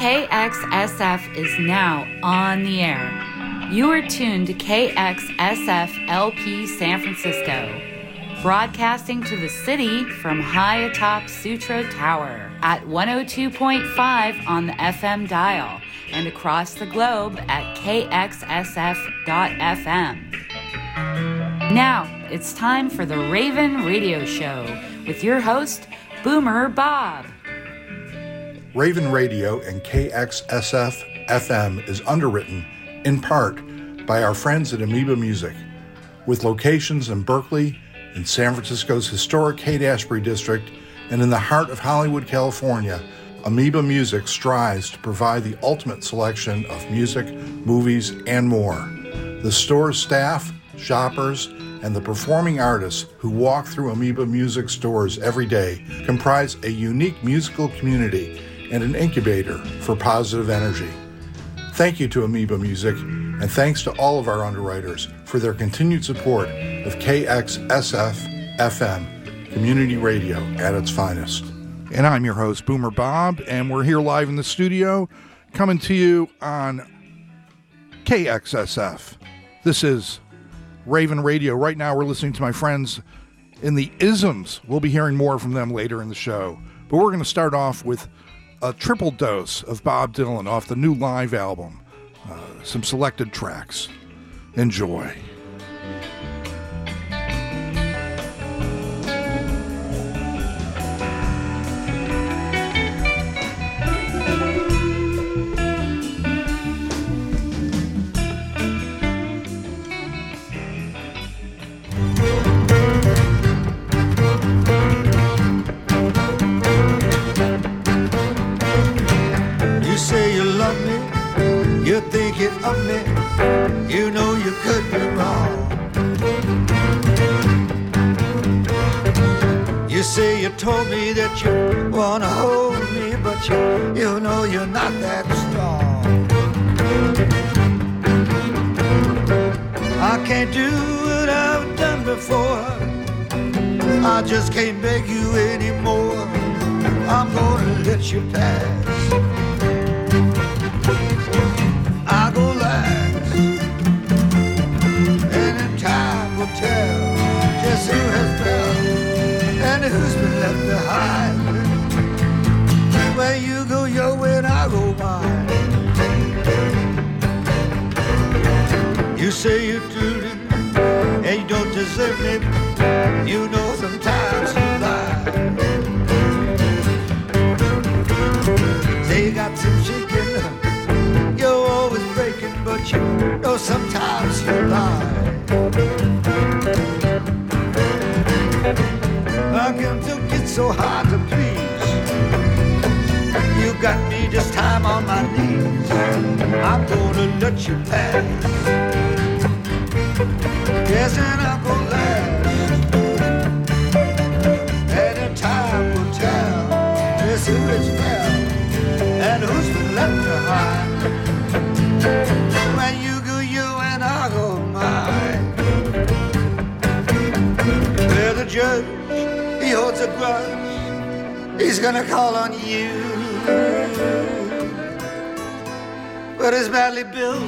KXSF is now on the air. You are tuned to KXSF LP San Francisco, broadcasting to the city from high atop Sutro Tower at 102.5 on the FM dial and across the globe at kxsf.fm. Now, it's time for the Ravin' Radio Show with your host, Boomer Bob. Ravin' Radio and KXSF FM is underwritten in part by our friends at Amoeba Music, with locations in Berkeley, in San Francisco's historic Haight Ashbury district, and in the heart of Hollywood, California. Amoeba Music strives to provide the ultimate selection of music, movies, and more. The store's staff, shoppers, and the performing artists who walk through Amoeba Music stores every day comprise a unique musical community and an incubator for positive energy. Thank you to Amoeba Music, and thanks to all of our underwriters for their continued support of KXSF FM, community radio at its finest. And I'm your host, Boomer Bob, and we're here live in the studio coming to you on KXSF. This is Ravin' Radio. Right now, we're listening to my friends in the Isms. We'll be hearing more from them later in the show. But we're going to start off with a triple dose of Bob Dylan off the new live album, uh, some selected tracks. Enjoy. You told me that you wanna hold me, but you, you know you're not that strong. I can't do what I've done before. I just can't beg you anymore. I'm gonna let you pass. I go last, and in time will tell just who has fell and who's been left behind. Where you go your way and I go mine. You say you do and you don't deserve me. You know sometimes you lie. Say you got some chicken. You're always breaking, but you know sometimes you lie. So hard to please? You got me this time on my knees. I'm gonna let you pass. Yes, and I'll go last. And time will tell just who is fair and who's been left behind. When you go you and I go mine. Where the judge, he holds a grudge. He's gonna call on you. But he's badly built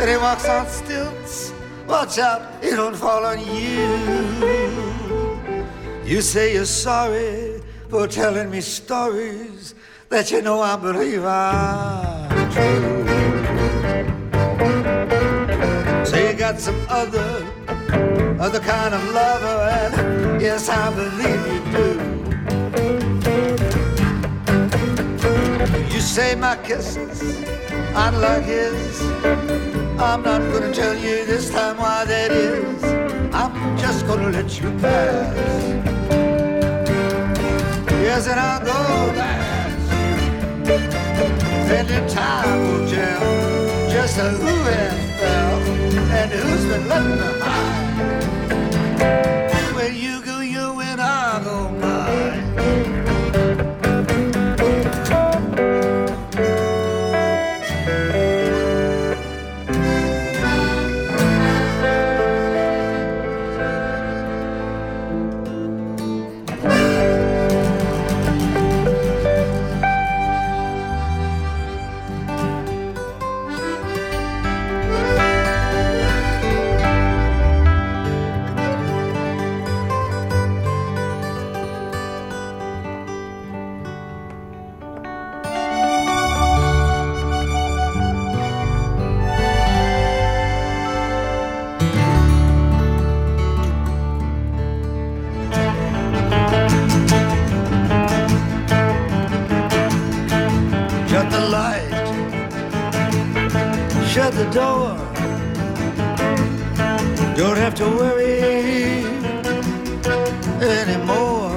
and he walks on stilts. Watch out, he don't fall on you. You say you're sorry for telling me stories that you know I believe are true. Say you got some other, other kind of lover, and yes, I believe you do. You say my kisses aren't like his. I'm not gonna tell you this time why that is. I'm just gonna let you pass. Yes, and I'll go last. And the time will tell just who has fell and who's been left behind. Where you have to worry anymore.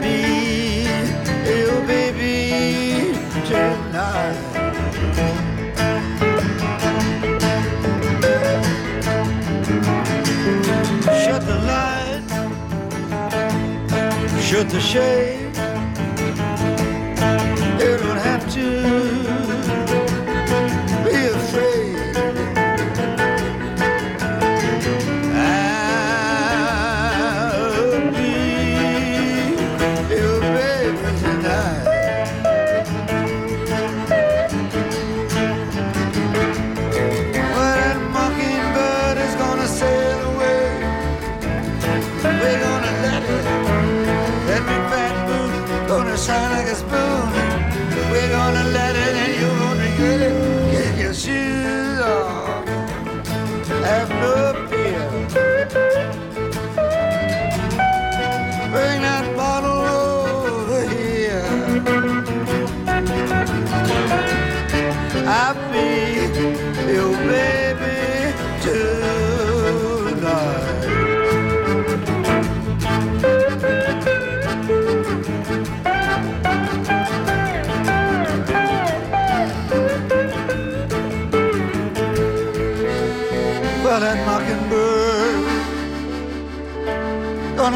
Be your baby tonight. Shut the light, shut the shade.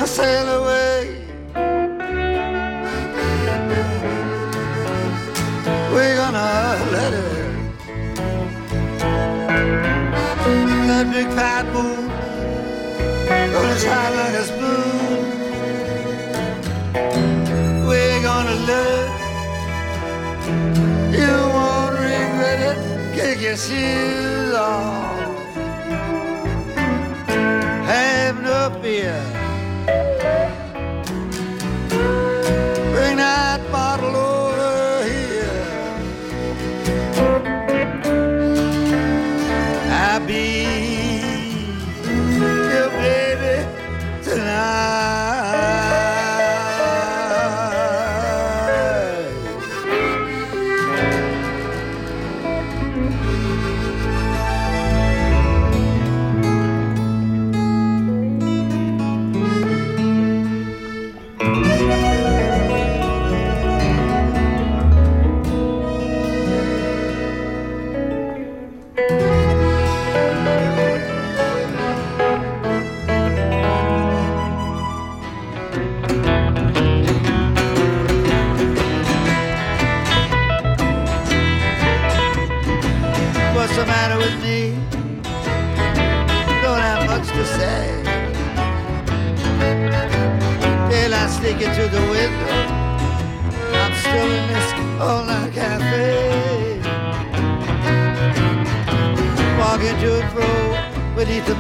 Sail away. We're gonna let her. That big fat moon gonna shine like a spoon. We're gonna let it. You won't regret it. Kick your shoes off.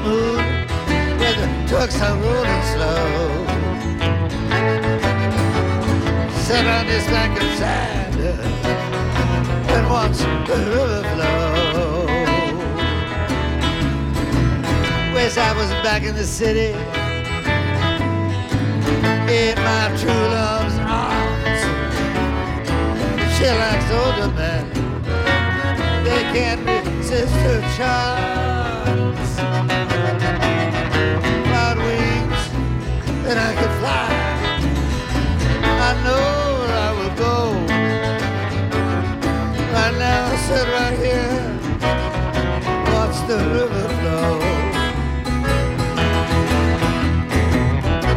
Moon, where the trucks are rolling slow. Sit on this bank of sand and watch the river flow. Wish I was back in the city in my true love's arms. She likes older men, they can't resist her charms. That I could fly. I know where I will go. Right now, I sit right here, watch the river flow.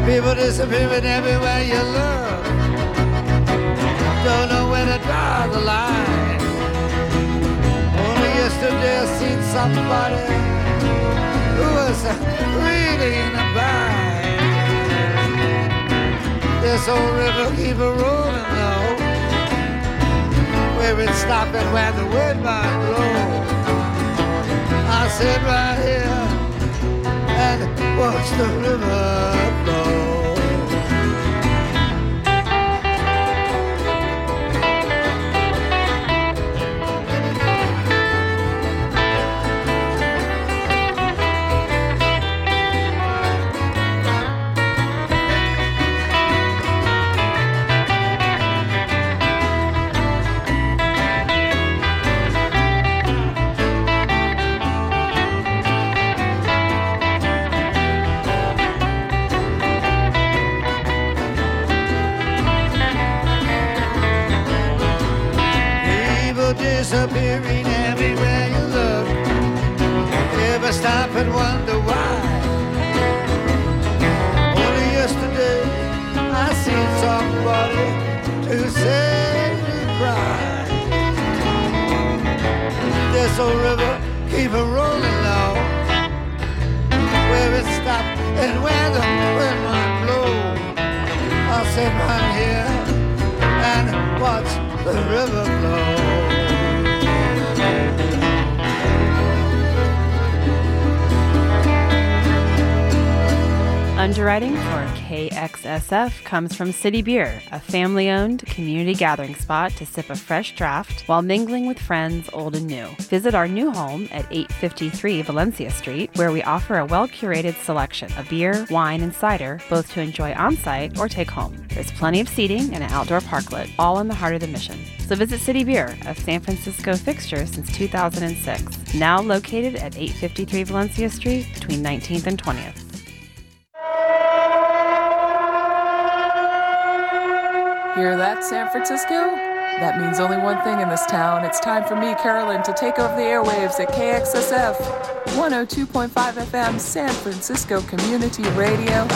People disappearing everywhere you look. Don't know where to draw the line. Only yesterday I seen somebody who was really This old river keep a rolling though. Where it's stopping where the wind might blow. I sit right here and watch the river flow. Underwriting for KXSF comes from City Beer, a family owned community gathering spot to sip a fresh draft while mingling with friends old and new. Visit our new home at 853 Valencia Street, where we offer a well curated selection of beer, wine, and cider, both to enjoy on site or take home. There's plenty of seating and an outdoor parklet, all in the heart of the mission. So visit City Beer, a San Francisco fixture since 2006, now located at 853 Valencia Street between 19th and 20th. Hear that, San Francisco? That means only one thing in this town. It's time for me, Carolyn, to take over the airwaves at KXSF 102.5 FM San Francisco Community Radio.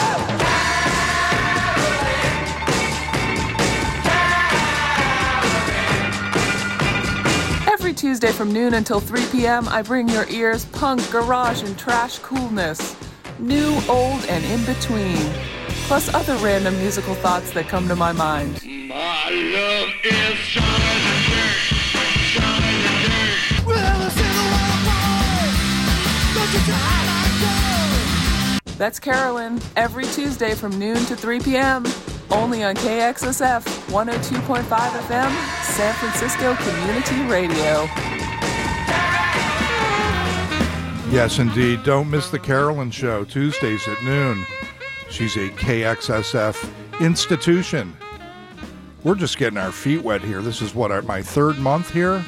Every Tuesday from noon until 3 p.m., I bring your ears punk, garage, and trash coolness. New, old, and in between. Plus other random musical thoughts that come to my mind. My love is shining dirt, shining dirt. Well, it's in the waterfall. Don't you try like. That's Carolyn, every Tuesday from noon to 3 p.m. Only on KXSF 102.5 FM, San Francisco Community Radio. Yes, indeed. Don't miss the Carolyn Show, Tuesdays at noon. She's a KXSF institution. We're just getting our feet wet here. This is what, my third month here?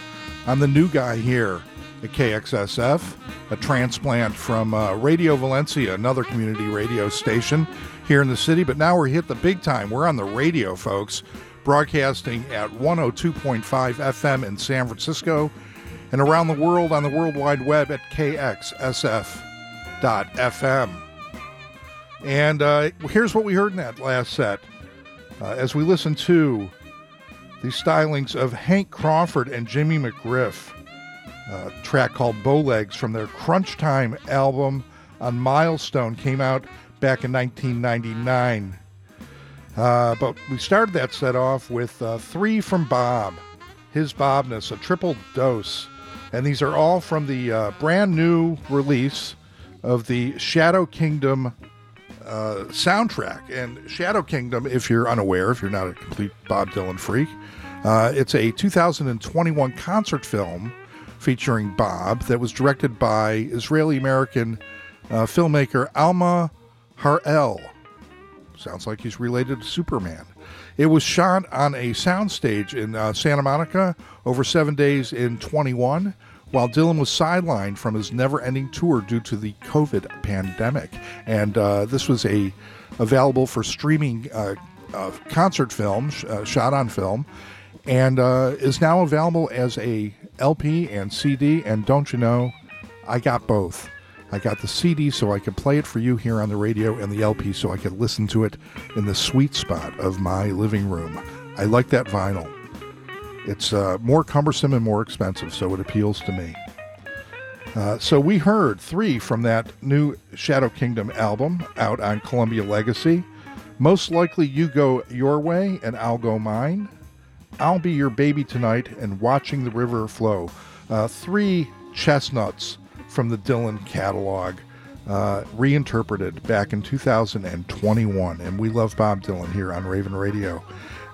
I'm the new guy here at KXSF, a transplant from uh, Radio Valencia, another community radio station here in the city. But now we're hit the big time. We're on the radio, folks, broadcasting at 102.5 FM in San Francisco and around the world on the World Wide Web at kxsf.fm. And uh, here's what we heard in that last set. Uh, as we listen to the stylings of Hank Crawford and Jimmy McGriff, a track called Bowlegs from their Crunch Time album on Milestone came out back in 1999. Uh, but we started that set off with uh, three from Bob, his Bobness, a triple dose. And these are all from the uh, brand new release of the Shadow Kingdom uh, soundtrack. And Shadow Kingdom, if you're unaware, if you're not a complete Bob Dylan freak, uh, it's a 2021 concert film featuring Bob that was directed by Israeli American uh, filmmaker Alma Harel. Sounds like he's related to Superman. It was shot on a soundstage in uh, Santa Monica over seven days in 21, while Dylan was sidelined from his never-ending tour due to the COVID pandemic. And uh, this was a available for streaming uh, uh, concert film, sh- shot on film, and uh, is now available as a LP and CD. And don't you know, I got both. I got the CD so I could play it for you here on the radio, and the LP so I could listen to it in the sweet spot of my living room. I like that vinyl. It's uh, more cumbersome and more expensive, so it appeals to me. Uh, so we heard three from that new Shadow Kingdom album out on Columbia Legacy. Most likely you go your way and I'll go mine. I'll be your baby tonight and watching the river flow. Uh, three chestnuts from the Dylan catalog, uh, reinterpreted back in 2021. And we love Bob Dylan here on Ravin' Radio.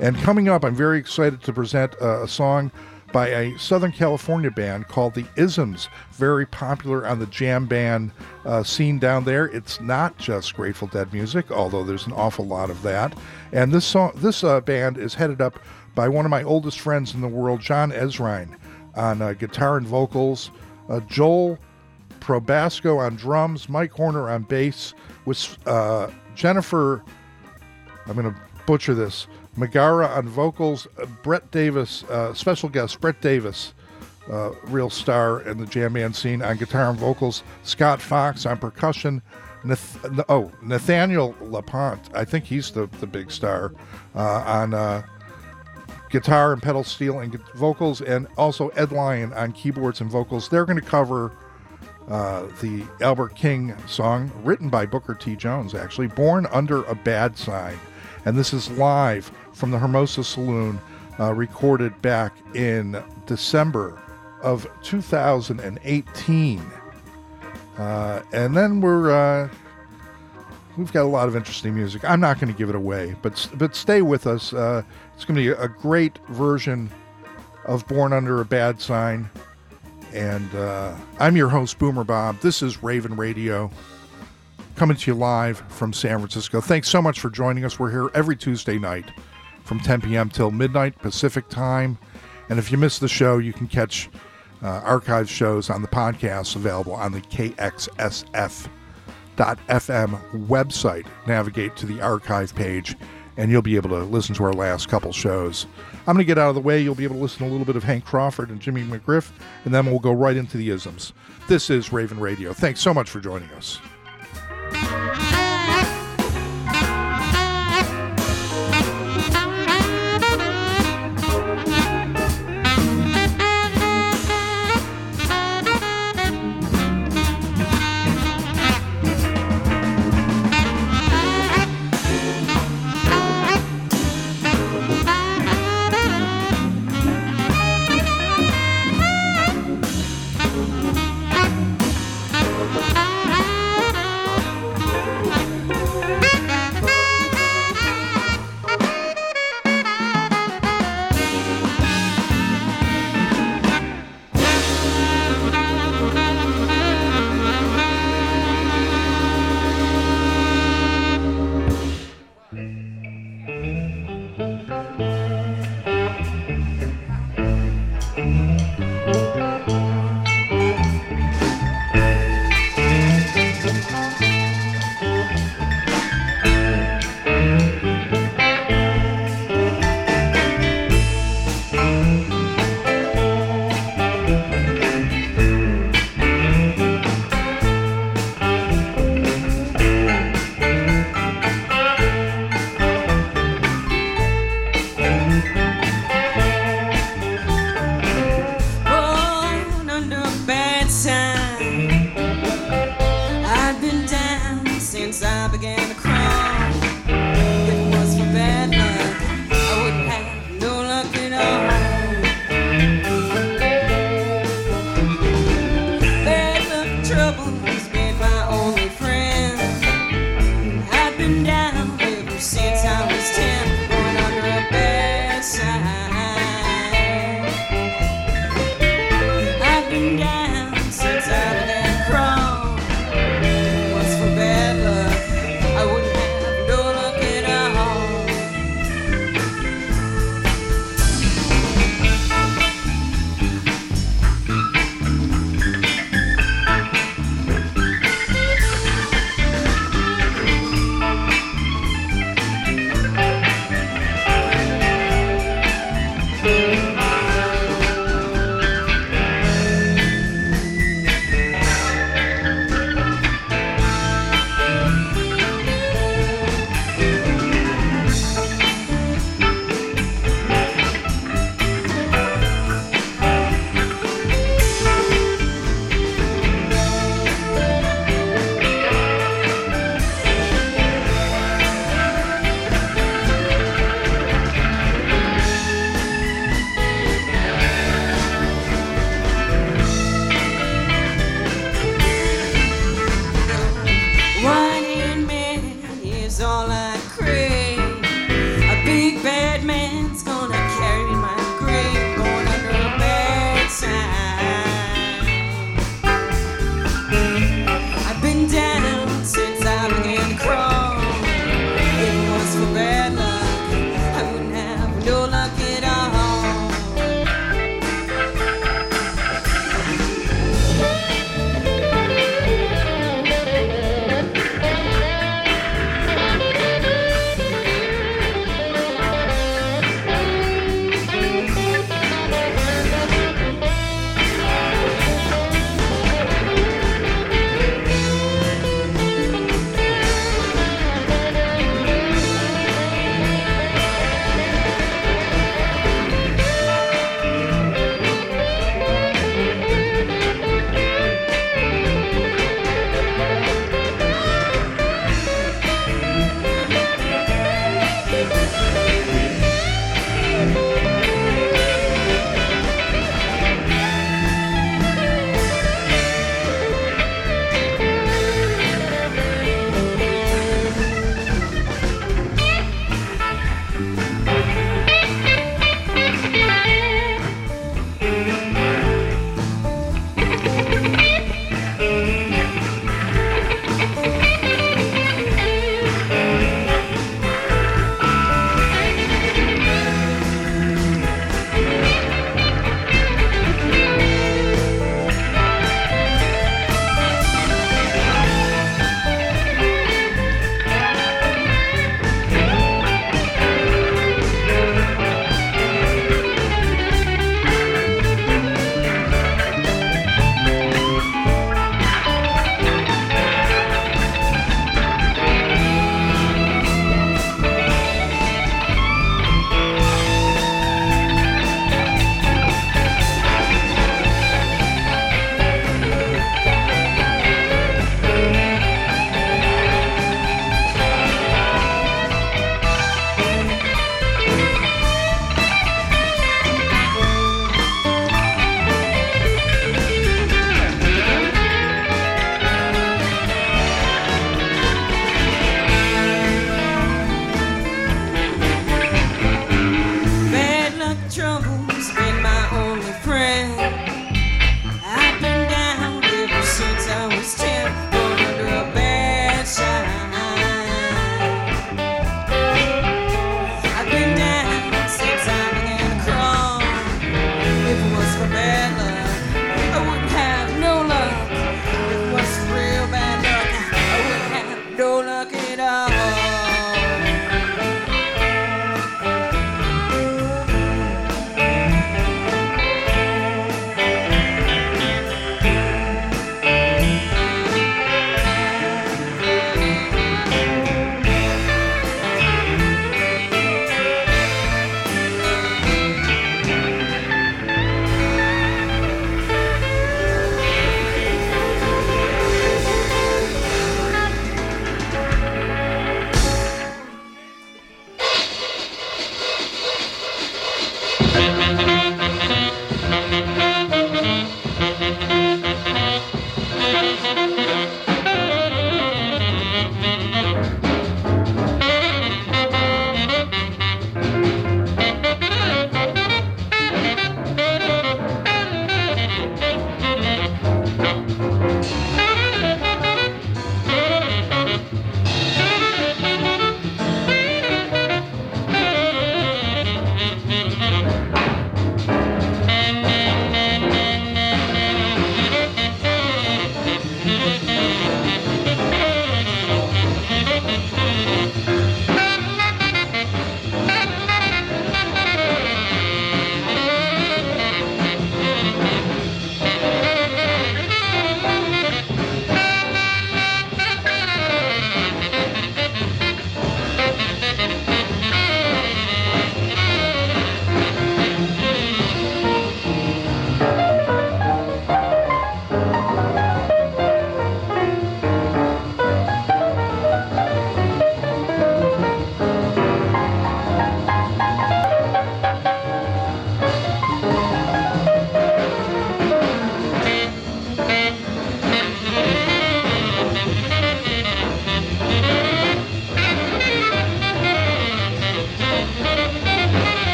And coming up, I'm very excited to present uh, a song by a Southern California band called the Isms, very popular on the jam band uh, scene down there. It's not just Grateful Dead music, although there's an awful lot of that. And this song, this uh, band is headed up by one of my oldest friends in the world, Jon Ezrine, on uh, guitar and vocals, uh, Joel Probasco on drums, Mike Horner on bass, with uh, Jennifer. I'm going to butcher this. Megara on vocals, uh, Brett Davis, uh, special guest Brett Davis uh, real star in the jam band scene on guitar and vocals. Scott Fox on percussion. Nath- oh, Nathaniel LaPont. I think he's the, the big star on guitar and pedal steel and vocals, and also Ed Lyon on keyboards and vocals. They're going to cover uh, the Albert King song written by Booker T. Jones, actually, Born Under a Bad Sign. And this is live from the Hermosa Saloon, uh, recorded back in December of 2018. Uh, and then we're uh, we've got a lot of interesting music. I'm not going to give it away, but but stay with us. Uh, it's going to be a great version of "Born Under a Bad Sign." And uh, I'm your host, Boomer Bob. This is Ravin' Radio, coming to you live from San Francisco. Thanks so much for joining us. We're here every Tuesday night from 10 p.m. till midnight Pacific time. And if you miss the show, you can catch uh, archive shows on the podcast available on the KXSF.FM website. Navigate to the archive page, and you'll be able to listen to our last couple shows. I'm going to get out of the way. You'll be able to listen to a little bit of Hank Crawford and Jimmy McGriff, and then we'll go right into the isms. This is Ravin' Radio. Thanks so much for joining us.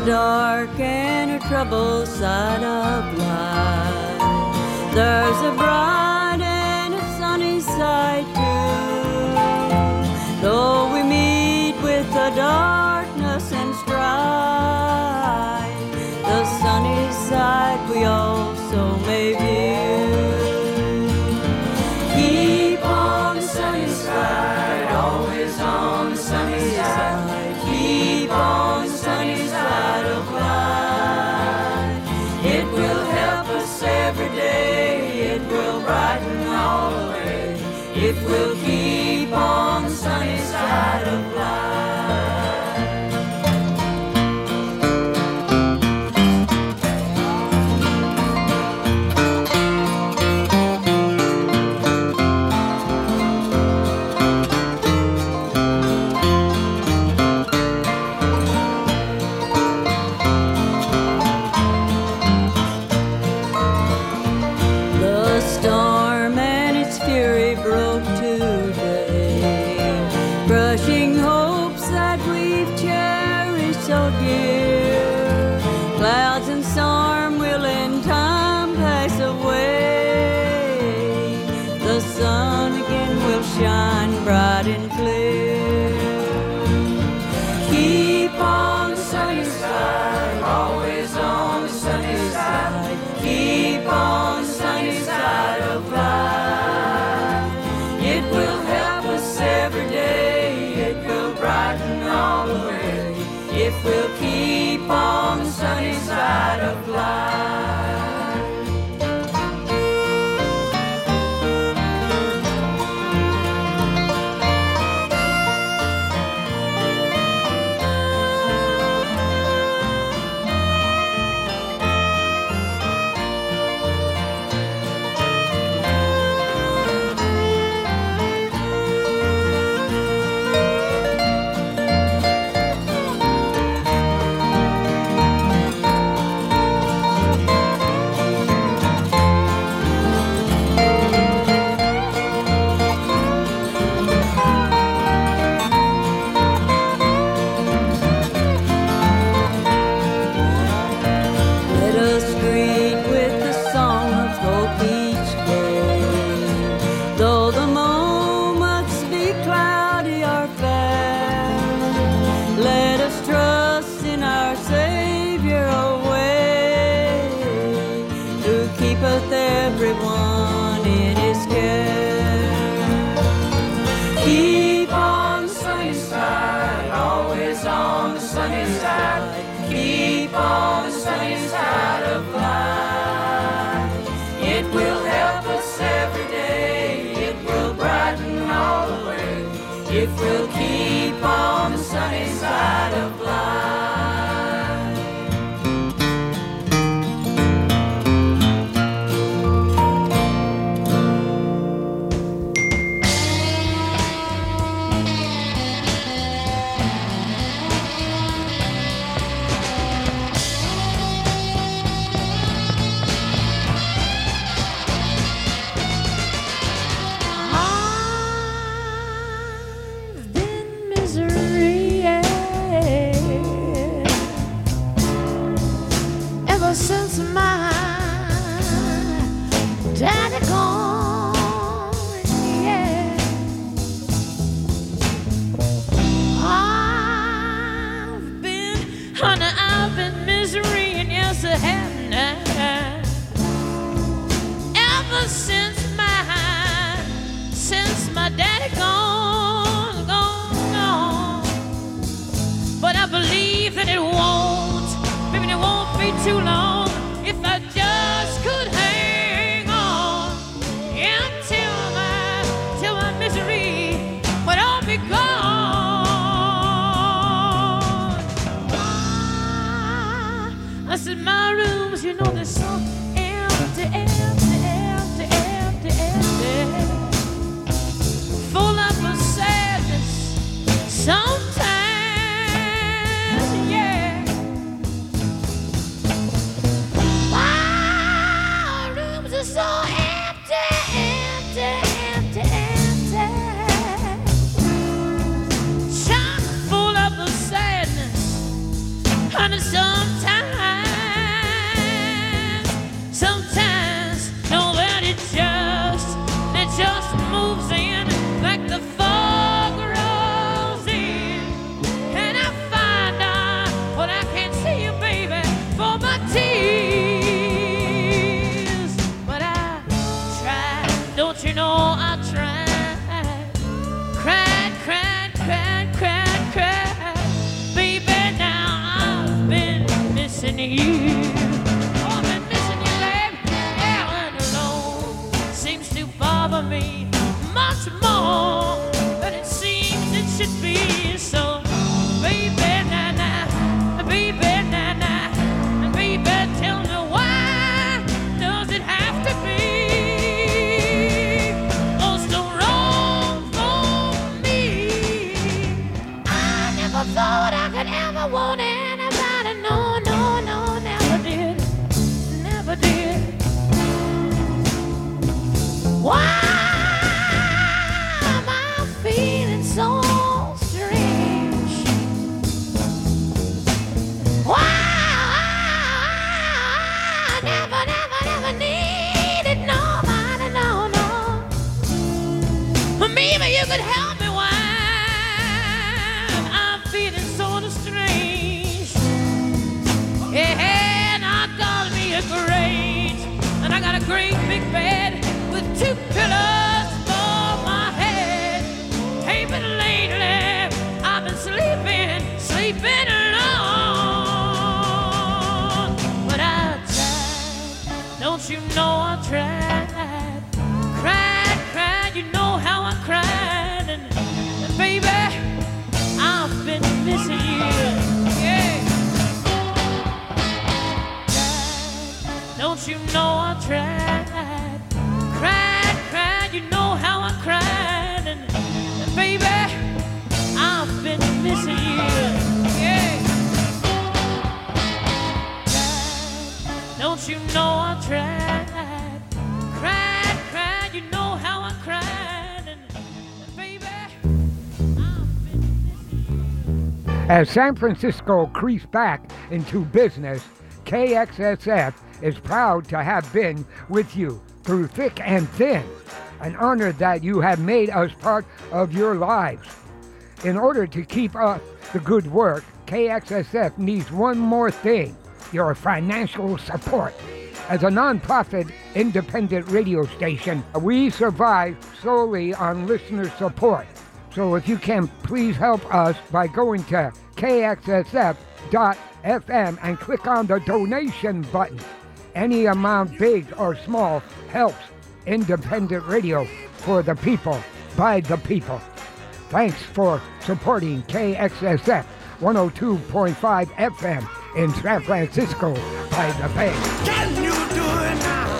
dark and a troubled side of life. There's a bright As San Francisco creeps back into business, KXSF is proud to have been with you through thick and thin, an honor that you have made us part of your lives. In order to keep up the good work, KXSF needs one more thing your financial support. As a nonprofit independent radio station, we survive solely on listener support. So if you can, please help us by going to kxsf.fm and click on the donation button. Any amount, big or small, helps independent radio for the people, by the people. Thanks for supporting KXSF 102.5 FM in San Francisco by the Bay. Can you do it now?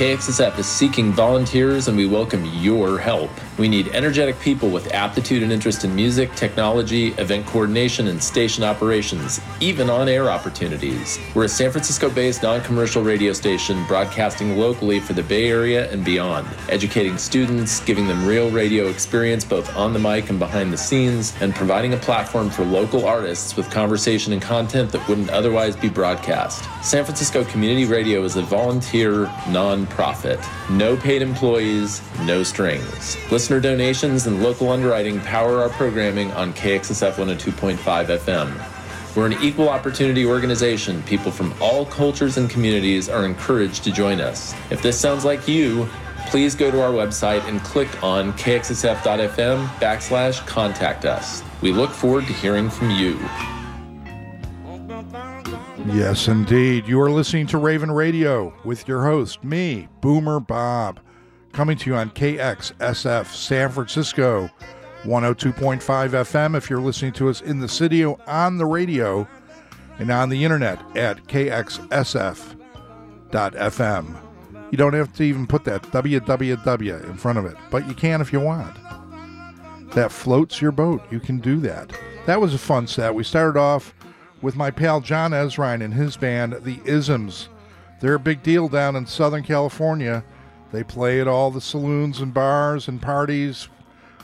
KXSF is seeking volunteers and we welcome your help. We need energetic people with aptitude and interest in music, technology, event coordination, and station operations, even on air opportunities. We're a San Francisco based non commercial radio station broadcasting locally for the Bay Area and beyond, educating students, giving them real radio experience both on the mic and behind the scenes, and providing a platform for local artists with conversation and content that wouldn't otherwise be broadcast. San Francisco Community Radio is a volunteer non-profit. No paid employees, no strings. Listener donations and local underwriting power our programming on KXSF 102.5 FM. We're an equal opportunity organization. People from all cultures and communities are encouraged to join us. If this sounds like you, please go to our website and click on kxsf.fm backslash contact us. We look forward to hearing from you. Yes, indeed. You are listening to Ravin' Radio with your host, me, Boomer Bob, coming to you on KXSF San Francisco, 102.5 FM. If you're listening to us in the city on the radio and on the internet at KXSF.FM. You don't have to even put that www in front of it, but you can if you want. That floats your boat. You can do that. That was a fun set. We started off with my pal Jon Ezrine and his band, the Isms. They're a big deal down in Southern California. They play at all the saloons and bars and parties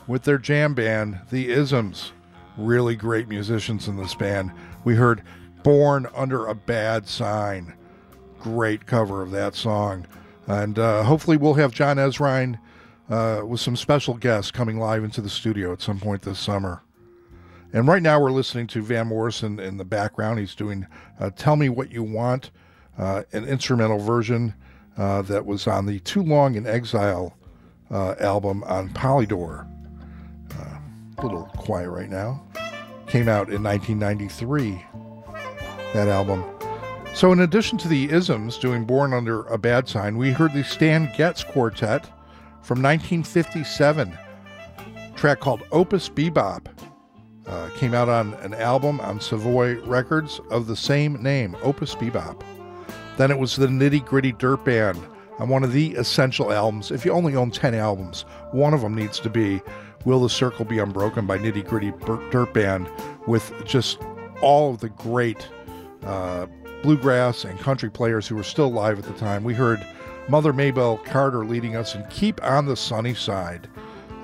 with their jam band, the Isms. Really great musicians in this band. We heard Born Under a Bad Sign. Great cover of that song. And uh, hopefully, we'll have Jon Ezrine uh, with some special guests coming live into the studio at some point this summer. And right now we're listening to Van Morrison in the background. He's doing uh, Tell Me What You Want, uh, an instrumental version uh, that was on the Too Long in Exile uh, album on Polydor. Uh, a little quiet right now. Came out in 1993, that album. So, in addition to the isms doing Born Under a Bad Sign, we heard the Stan Getz Quartet from 1957, track called Opus Bebop. Uh, came out on an album on Savoy Records of the same name, Opus Bebop. Then it was the Nitty Gritty Dirt Band on one of the essential albums. If you only own 10 albums, one of them needs to be Will the Circle Be Unbroken by Nitty Gritty Dirt Band with just all of the great uh, bluegrass and country players who were still alive at the time. We heard Mother Maybelle Carter leading us in Keep on the Sunny Side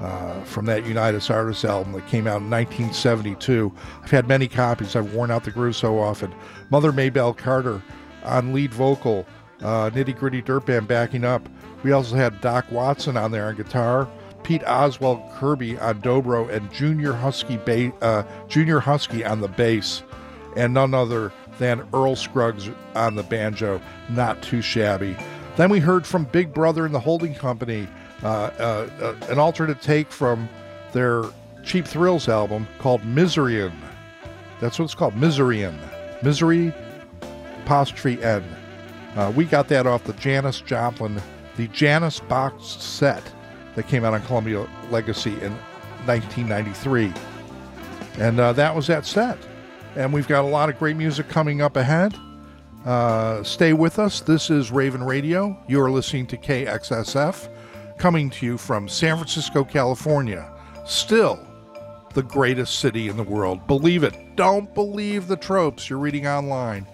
uh, from that United Artists album that came out in 1972. I've had many copies. I've worn out the groove so often. Mother Maybelle Carter on lead vocal, uh, Nitty Gritty Dirt Band backing up. We also had Doc Watson on there on guitar, Pete Oswald Kirby on dobro, and Junior Huskey ba- uh, Junior Huskey on the bass, and none other than Earl Scruggs on the banjo. Not too shabby. Then we heard from Big Brother and the Holding Company, uh, uh, uh, an alternate take from their Cheap Thrills album called Misery'n. That's what it's called, Misery'n. Misery, apostrophe N. Uh, we got that off the Janis Joplin, the Janis box set that came out on Columbia Legacy in 1993. And uh, that was that set. And we've got a lot of great music coming up ahead. Uh, stay with us. This is Ravin' Radio. You are listening to KXSF, coming to you from San Francisco, California. Still the greatest city in the world. Believe it. Don't believe the tropes you're reading online.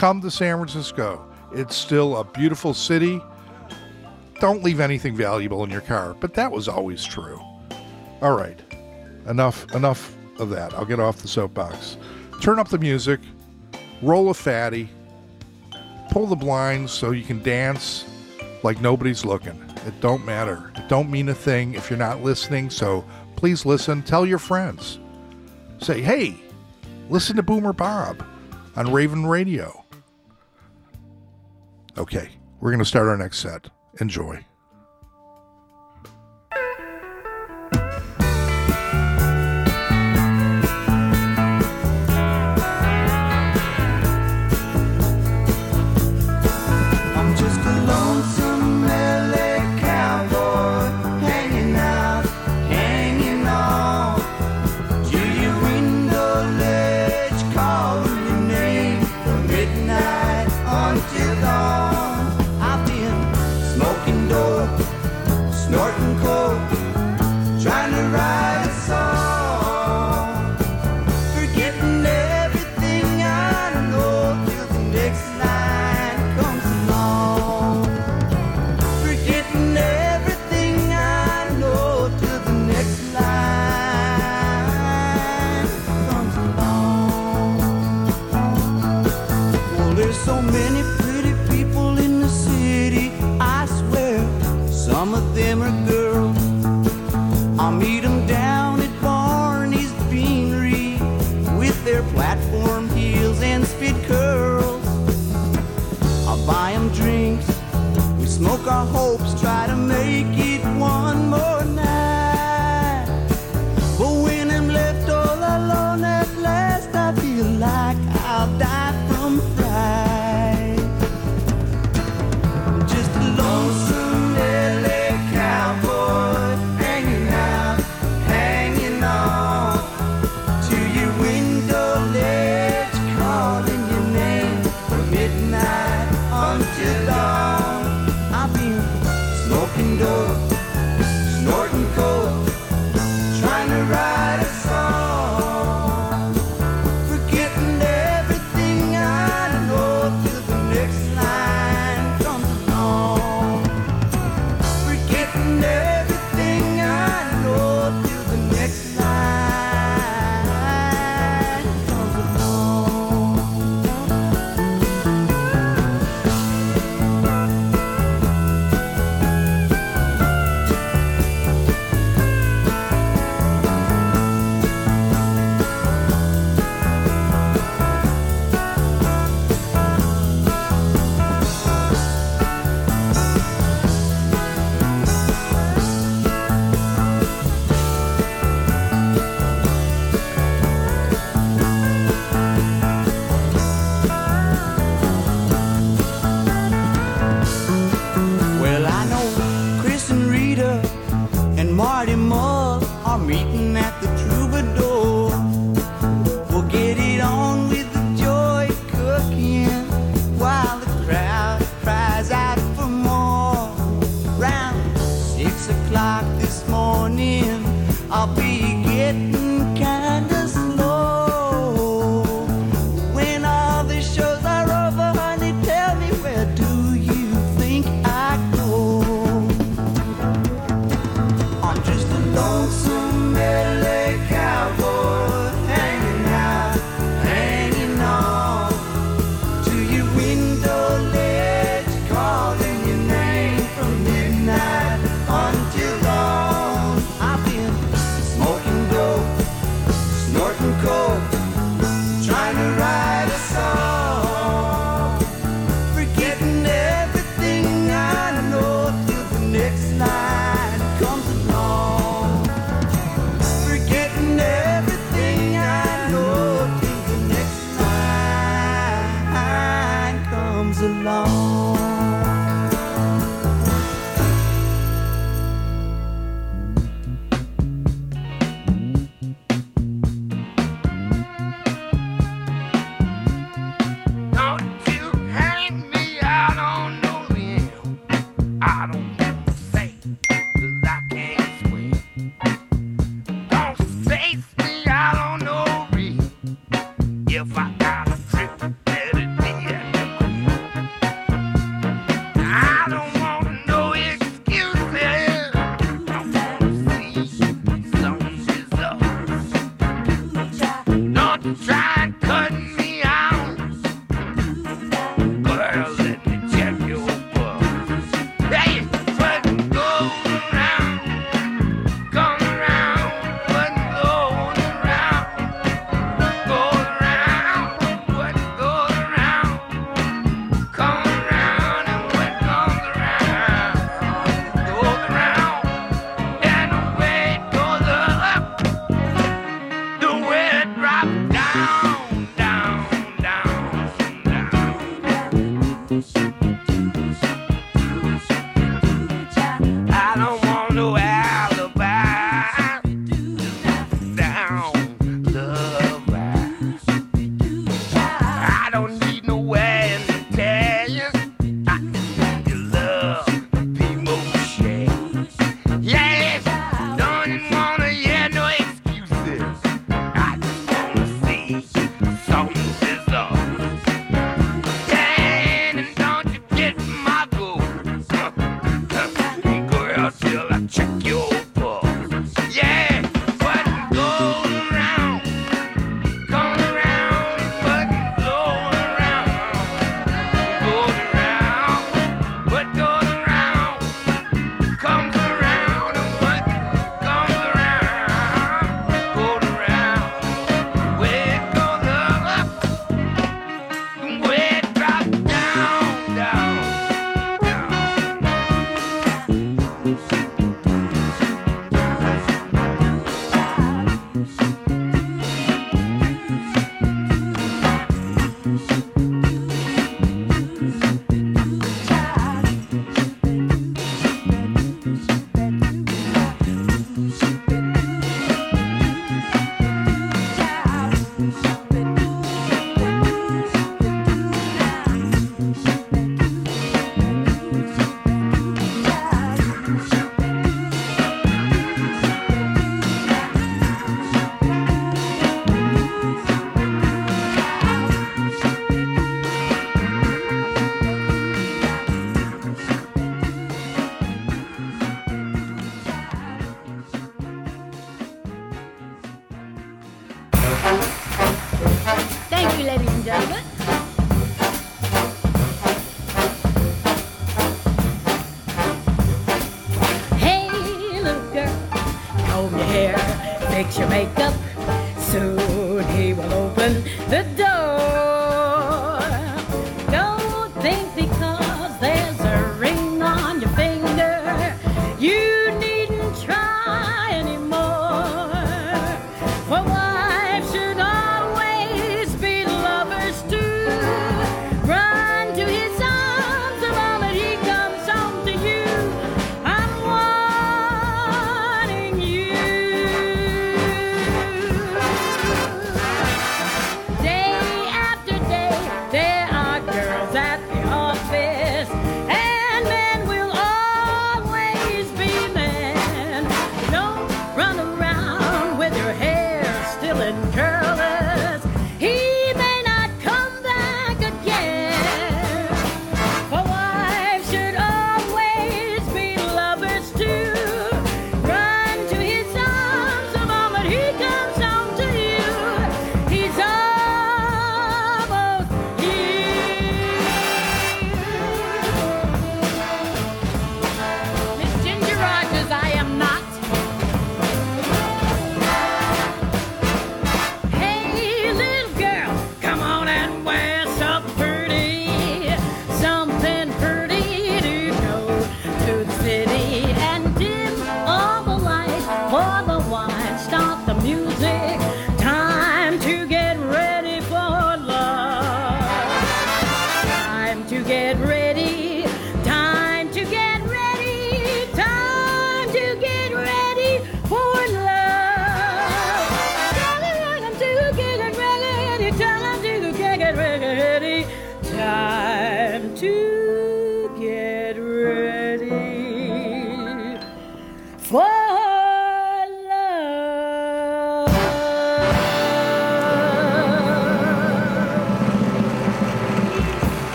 Come to San Francisco. It's still a beautiful city. Don't leave anything valuable in your car, but that was always true. All right. Enough enough of that. I'll get off the soapbox. Turn up the music. Roll a fatty. Pull the blinds so you can dance like nobody's looking. It don't matter. It don't mean a thing if you're not listening, so please listen. Tell your friends. Say, "Hey, listen to Boomer Bob on Ravin' Radio." Okay, we're going to start our next set. Enjoy.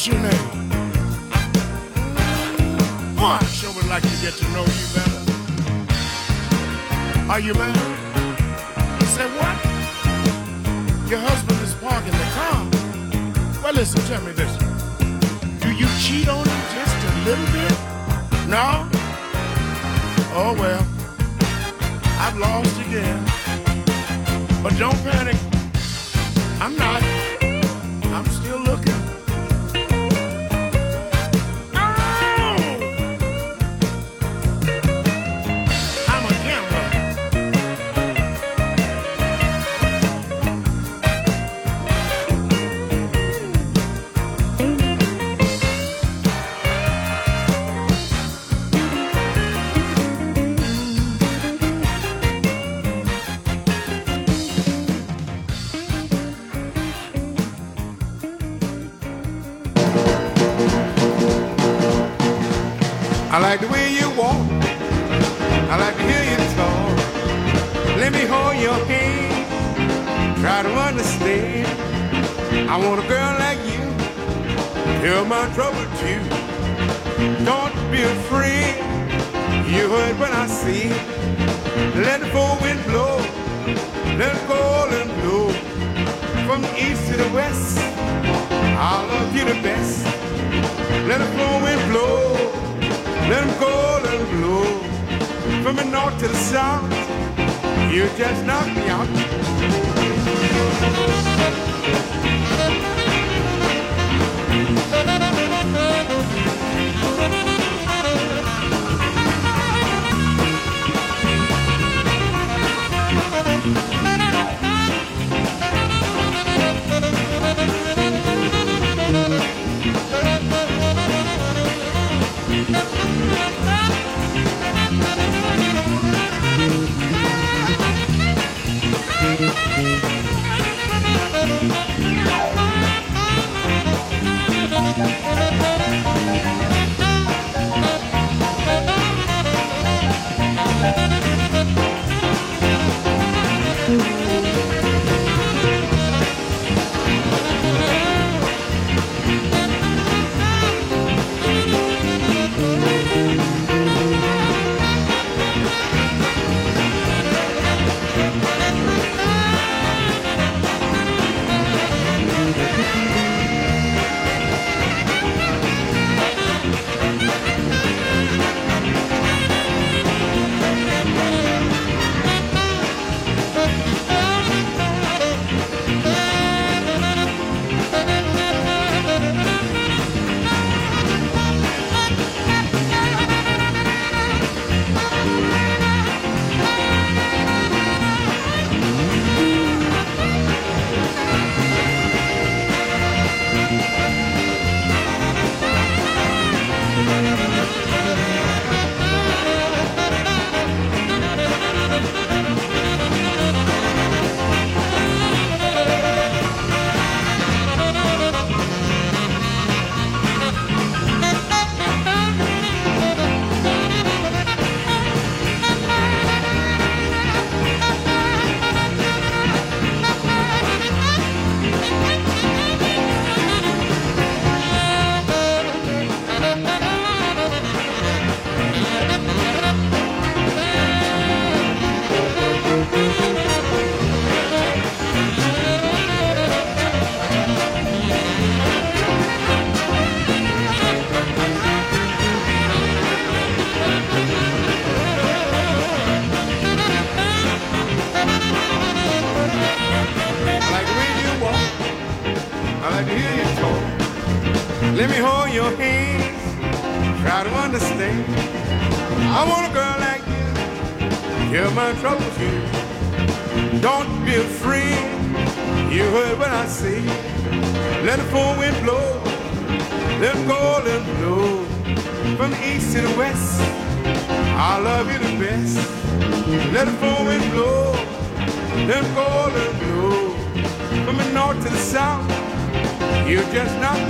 What's your name? Boy, I sure would like to get to know you better. Are you married? He said, what? Your husband is parking the car. Well, listen, tell me Tell my trouble to you. Don't be afraid. You heard what I said. Let the full wind blow. Let it go and blow. From the east to the west, I love you the best. Let the full wind blow. Let it go and blow. From the north to the south, you just knock me out. Thank you. just not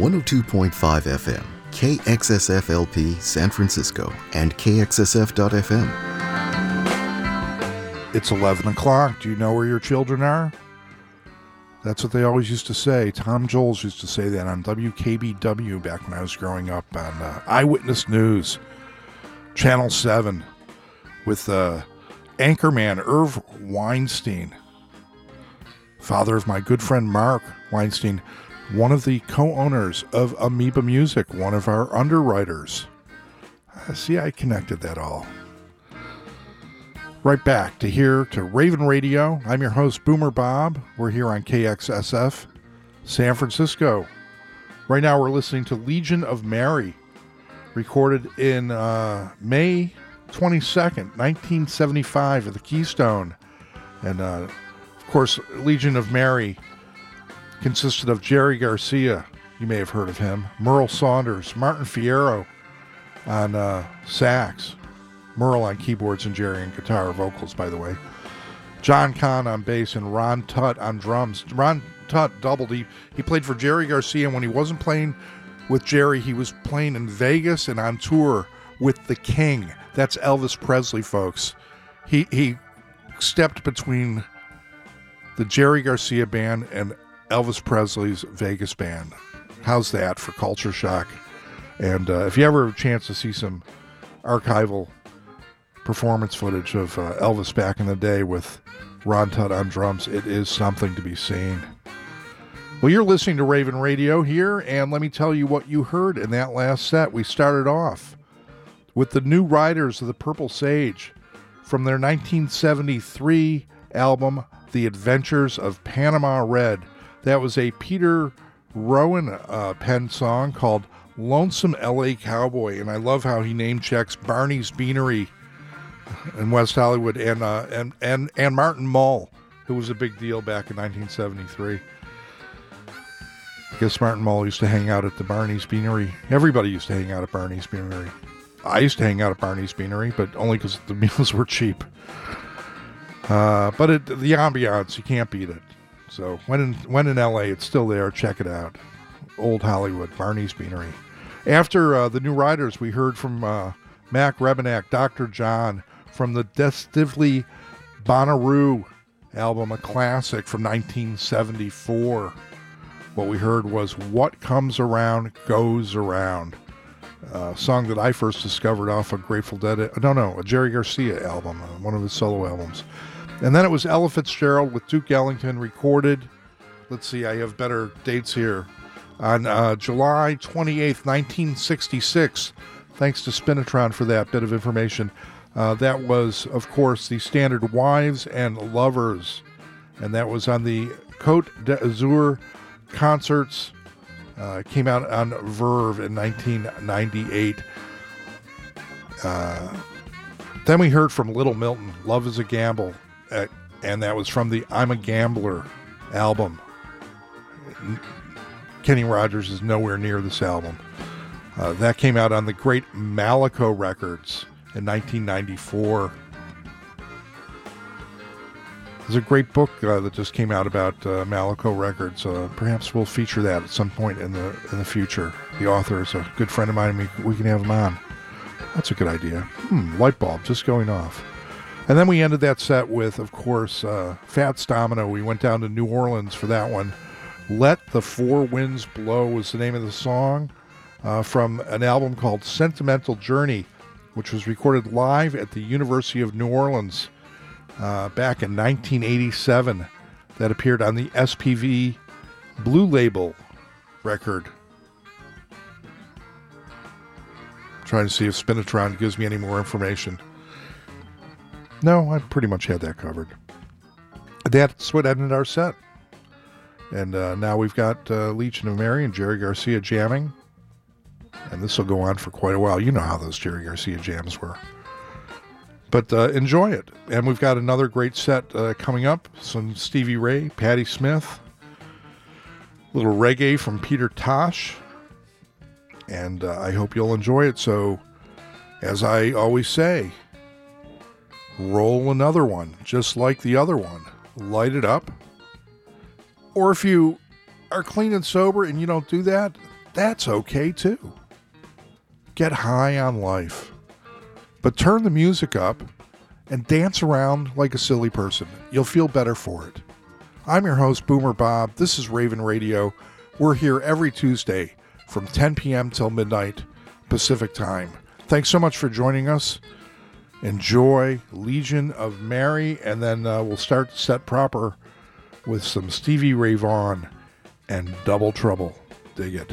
102.5 FM, KXSFLP San Francisco, and KXSF.FM. It's 11 o'clock. Do you know where your children are? That's what they always used to say. Tom Jolls used to say that on WKBW back when I was growing up on uh, Eyewitness News, Channel 7, with uh, anchorman Irv Weinstein, father of my good friend Mark Weinstein, one of the co owners of Amoeba Music, one of our underwriters. Uh, see, I connected that all. Right back to here to Ravin' Radio. I'm your host, Boomer Bob. We're here on KXSF, San Francisco. Right now, we're listening to Legion of Mary, recorded in uh, May 22nd, 1975, at the Keystone. And uh, of course, Legion of Mary consisted of Jerry Garcia, you may have heard of him, Merl Saunders, Martin Fierro on uh, sax, Merle on keyboards, and Jerry on guitar, vocals, by the way. John Kahn on bass and Ron Tutt on drums. Ron Tutt doubled. He, he played for Jerry Garcia. and When he wasn't playing with Jerry, he was playing in Vegas and on tour with the King. That's Elvis Presley, folks. He, he stepped between the Jerry Garcia band and Elvis Presley's Vegas band. How's that for culture shock? And uh, if you ever have a chance to see some archival performance footage of uh, Elvis back in the day with Ron Tutt on drums, it is something to be seen. Well, you're listening to Ravin' Radio here, and let me tell you what you heard in that last set. We started off with the New Riders of the Purple Sage from their 1973 album, The Adventures of Panama Red. That was a Peter Rowan uh, pen song called Lonesome LA Cowboy, and I love how he name checks Barney's Beanery in West Hollywood and uh, and and and Martin Mull, who was a big deal back in 1973. I guess Martin Mull used to hang out at the Barney's Beanery. Everybody used to hang out at Barney's Beanery. I used to hang out at Barney's Beanery, but only because the meals were cheap. Uh, but it, the ambiance, you can't beat it. So when in when in LA, it's still there. Check it out. Old Hollywood, Barney's Beanery. After uh, the New Riders, we heard from uh, Mac Rebennack, Dr. John, from the Desitively Bonnaroo album, a classic from 1974. What we heard was What Comes Around Goes Around, a song that I first discovered off a Grateful Dead, no, no, a Jerry Garcia album, uh, one of his solo albums. And then it was Ella Fitzgerald with Duke Ellington recorded. Let's see, I have better dates here. On uh, July 28th, 1966. Thanks to Spinitron for that bit of information. Uh, that was, of course, the standard Wives and Lovers. And that was on the Cote d'Azur concerts. Uh, came out on Verve in 1998. Uh, then we heard from Little Milton, Love is a Gamble uh, and that was from the I'm a Gambler album. Kenny Rogers is nowhere near this album. Uh, that came out on the great Malaco Records in 1994. There's a great book uh, that just came out about uh, Malaco Records. Uh, perhaps we'll feature that at some point in the in the future. The author is a good friend of mine, we, we can have him on. That's a good idea. Hmm, light bulb just going off. And then we ended that set with, of course, uh, Fats Domino. We went down to New Orleans for that one. Let the Four Winds Blow was the name of the song. uh, from an album called Sentimental Journey, which was recorded live at the University of New Orleans uh, back in 1987. That appeared on the SPV Blue Label record. Trying to see if Spinitron gives me any more information. No, I pretty much had that covered. That's what ended our set. And uh, now we've got uh, Legion of Mary and Jerry Garcia jamming. And this will go on for quite a while. You know how those Jerry Garcia jams were. But uh, enjoy it. And we've got another great set uh, coming up some Stevie Ray, Patti Smith, little reggae from Peter Tosh. And uh, I hope you'll enjoy it. So, as I always say, roll another one, just like the other one. Light it up. Or if you are clean and sober and you don't do that, that's okay too. Get high on life. But turn the music up and dance around like a silly person. You'll feel better for it. I'm your host, Boomer Bob. This is Ravin' Radio. We're here every Tuesday from 10 p.m. till midnight Pacific time. Thanks so much for joining us. Enjoy Legion of Mary, and then uh, we'll start set proper with some Stevie Ray Vaughan and Double Trouble. Dig it.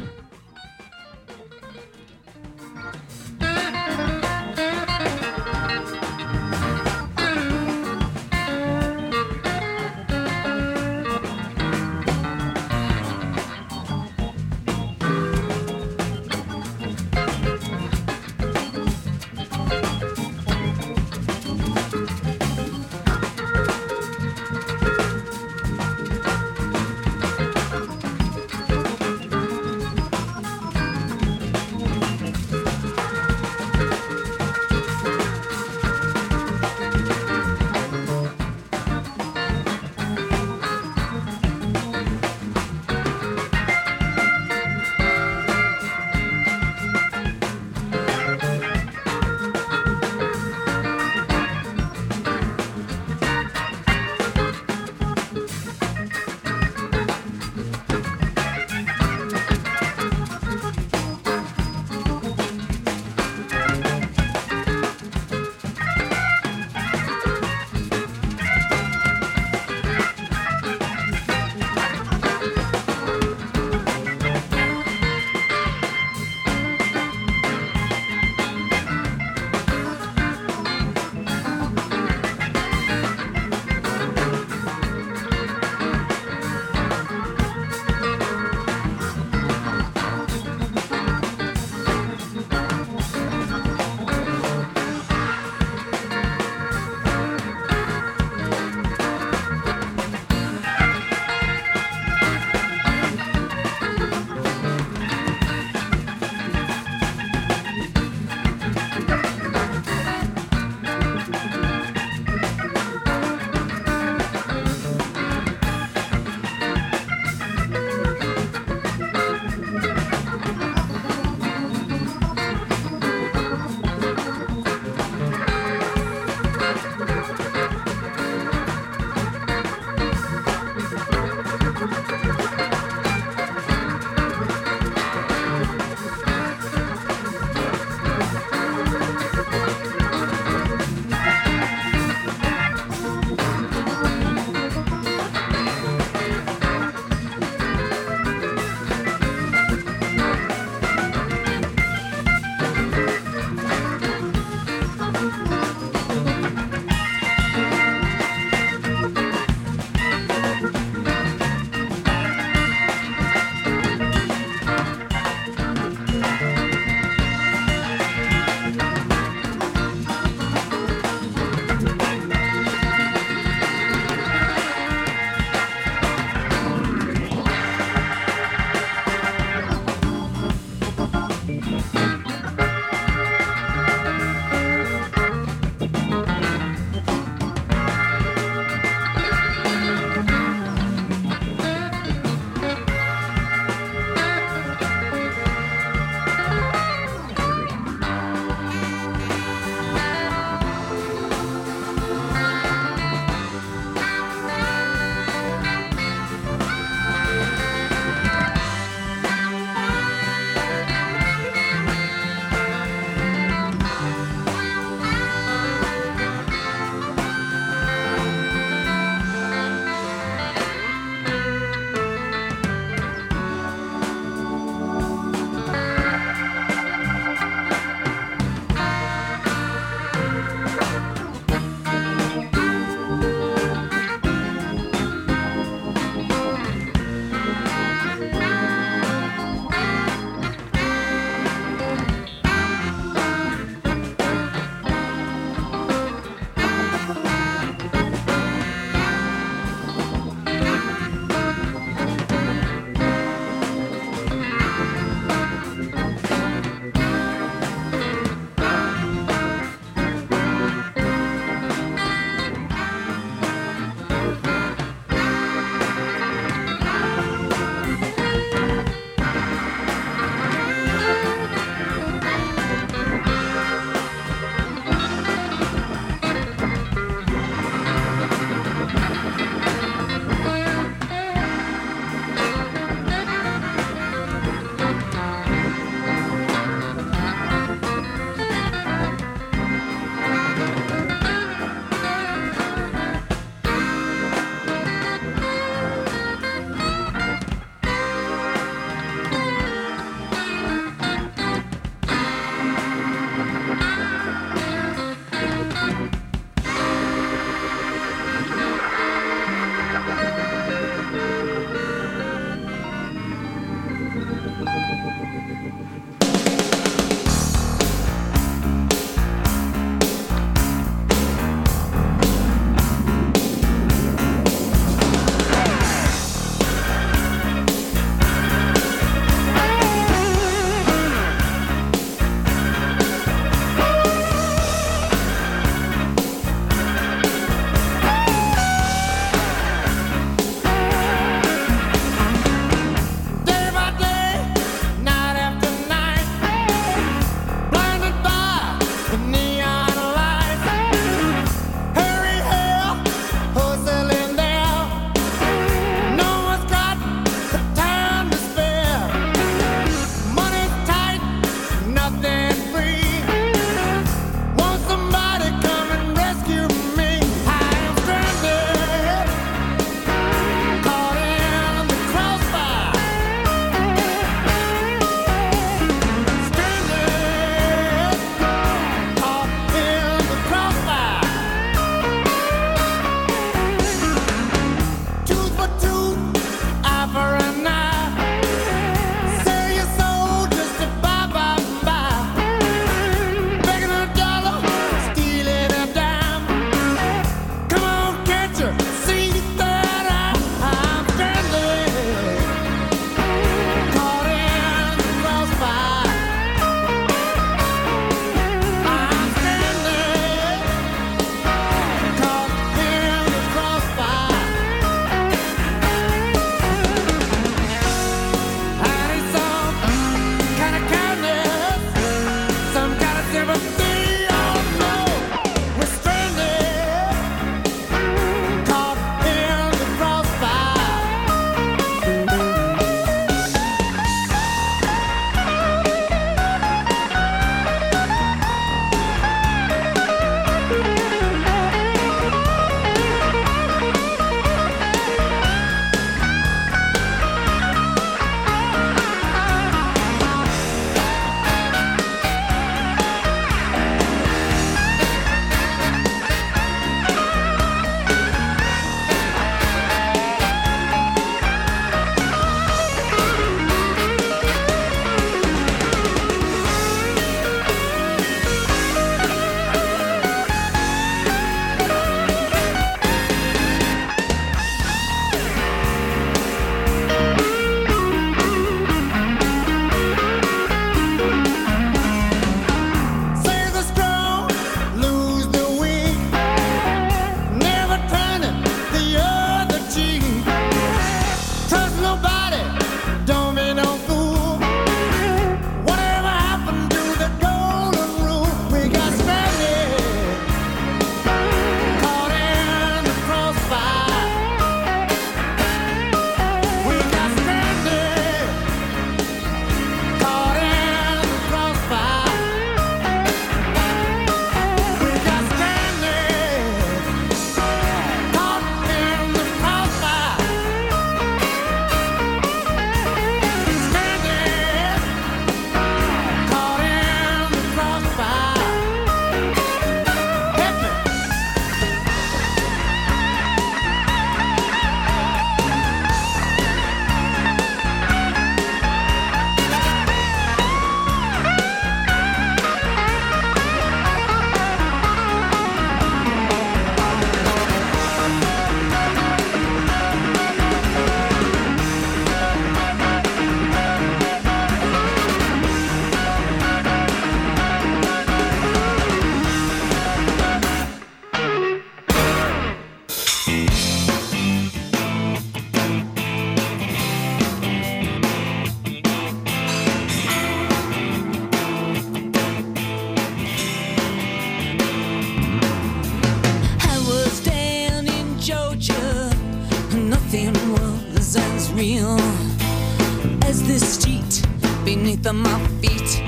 Beneath my feet,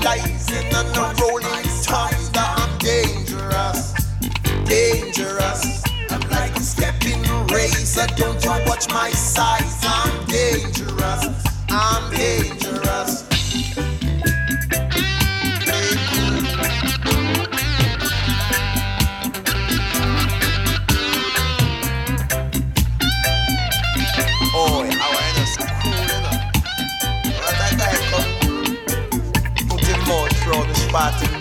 capitalizing on the rolling times that I'm dangerous, dangerous. I'm like a stepping race. I don't you watch my size.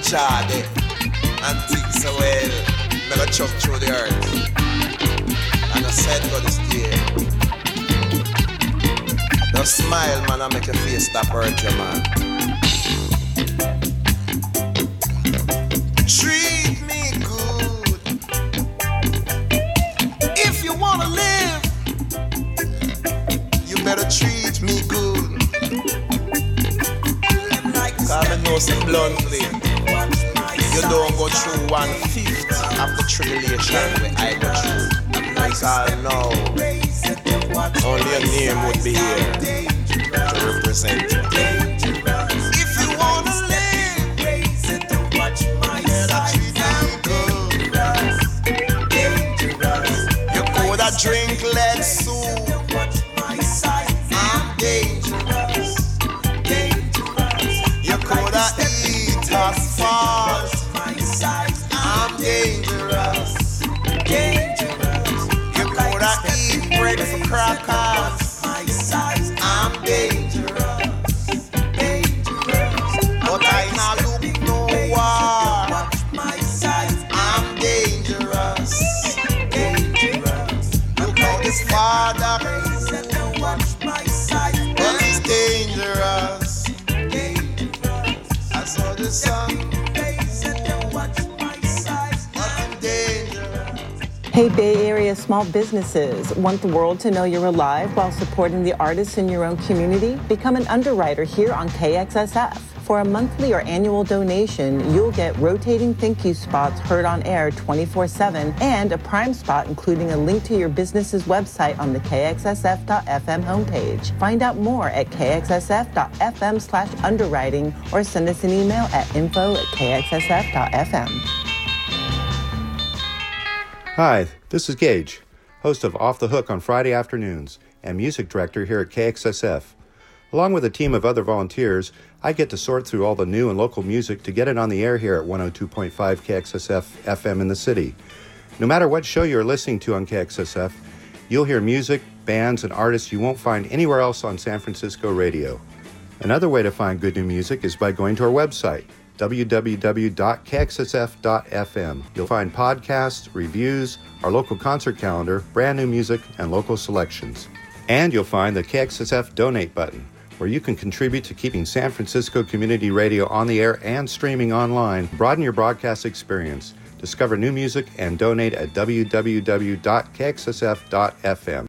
Charlie and think so well. I'm gonna through the earth. And I said God is there. Now smile, man, I make your face stop hurt you, man. through one fifth of the tribulation where I go through. Because I know only a name would be here to represent you. Small businesses. Want the world to know you're alive while supporting the artists in your own community? Become an underwriter here on KXSF. For a monthly or annual donation, you'll get rotating thank you spots heard on air 24 7 and a prime spot, including a link to your business's website on the KXSF.FM homepage. Find out more at KXSF.FM slash underwriting or send us an email at info at KXSF.FM. Hi, this is Gage, host of Off the Hook on Friday afternoons and music director here at KXSF. Along with a team of other volunteers, I get to sort through all the new and local music to get it on the air here at 102.5 KXSF FM in the city. No matter what show you're listening to on KXSF, you'll hear music, bands, and artists you won't find anywhere else on San Francisco radio. Another way to find good new music is by going to our website, www.kxsf.fm. You'll find podcasts, reviews, our local concert calendar, brand new music, and local selections. And you'll find the KXSF donate button, where you can contribute to keeping San Francisco Community Radio on the air and streaming online. Broaden your broadcast experience. Discover new music and donate at www.kxsf.fm.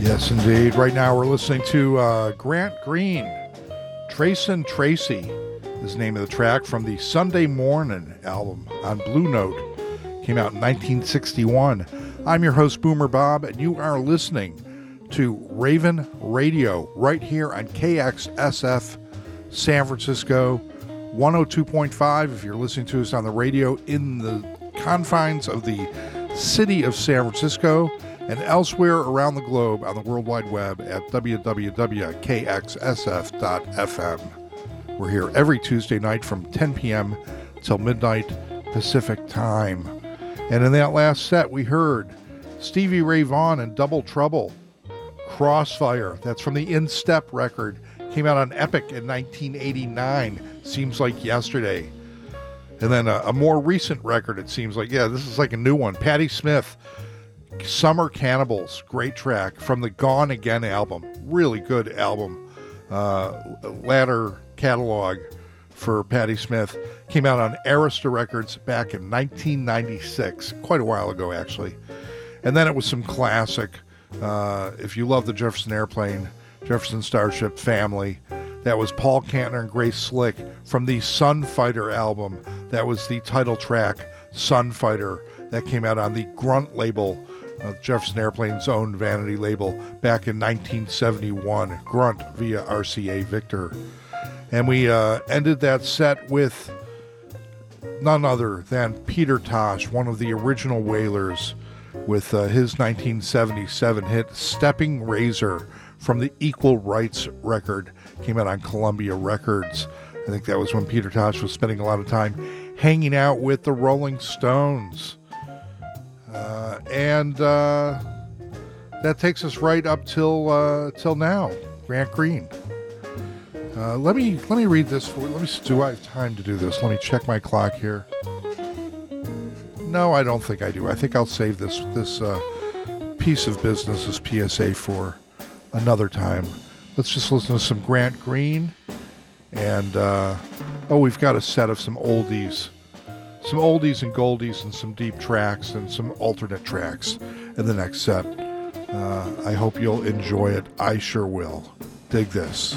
Yes, indeed. Right now we're listening to uh, Grant Green, Tracin' Tracy is the name of the track from the Sunday Morning album on Blue Note. Came out in 1961. I'm your host, Boomer Bob, and you are listening to Ravin' Radio right here on KXSF San Francisco 102.5. If you're listening to us on the radio in the confines of the city of San Francisco and elsewhere around the globe on the World Wide Web at www.kxsf.fm. We're here every Tuesday night from 10 p.m. till midnight Pacific time. And in that last set, we heard Stevie Ray Vaughan and Double Trouble, Crossfire. That's from the In Step record. Came out on Epic in 1989. Seems like yesterday. And then a, a more recent record, it seems like. Yeah, this is like a new one. Patti Smith, Summer Cannibals. Great track from the Gone Again album. Really good album. Uh, latter catalog for Patti Smith. Came out on Arista Records back in 1996, quite a while ago, actually. And then it was some classic. Uh, if you love the Jefferson Airplane, Jefferson Starship family, that was Paul Kantner and Grace Slick from the Sunfighter album. That was the title track, Sunfighter, that came out on the Grunt label, uh, Jefferson Airplane's own vanity label, back in 1971. Grunt via RCA Victor. And we uh, ended that set with none other than Peter Tosh, one of the original Wailers, with uh, his 1977 hit Stepping Razor from the Equal Rights record. Came out on Columbia Records. I think that was when Peter Tosh was spending a lot of time hanging out with the Rolling Stones. Uh, and uh, that takes us right up till uh, till now. Grant Green. Uh, let me let me read this. For, let me. Do I have time to do this? Let me check my clock here. No, I don't think I do. I think I'll save this this uh, piece of business, as PSA, for another time. Let's just listen to some Grant Green, and uh, oh, we've got a set of some oldies, some oldies and goldies, and some deep tracks and some alternate tracks in the next set. Uh, I hope you'll enjoy it. I sure will. Dig this.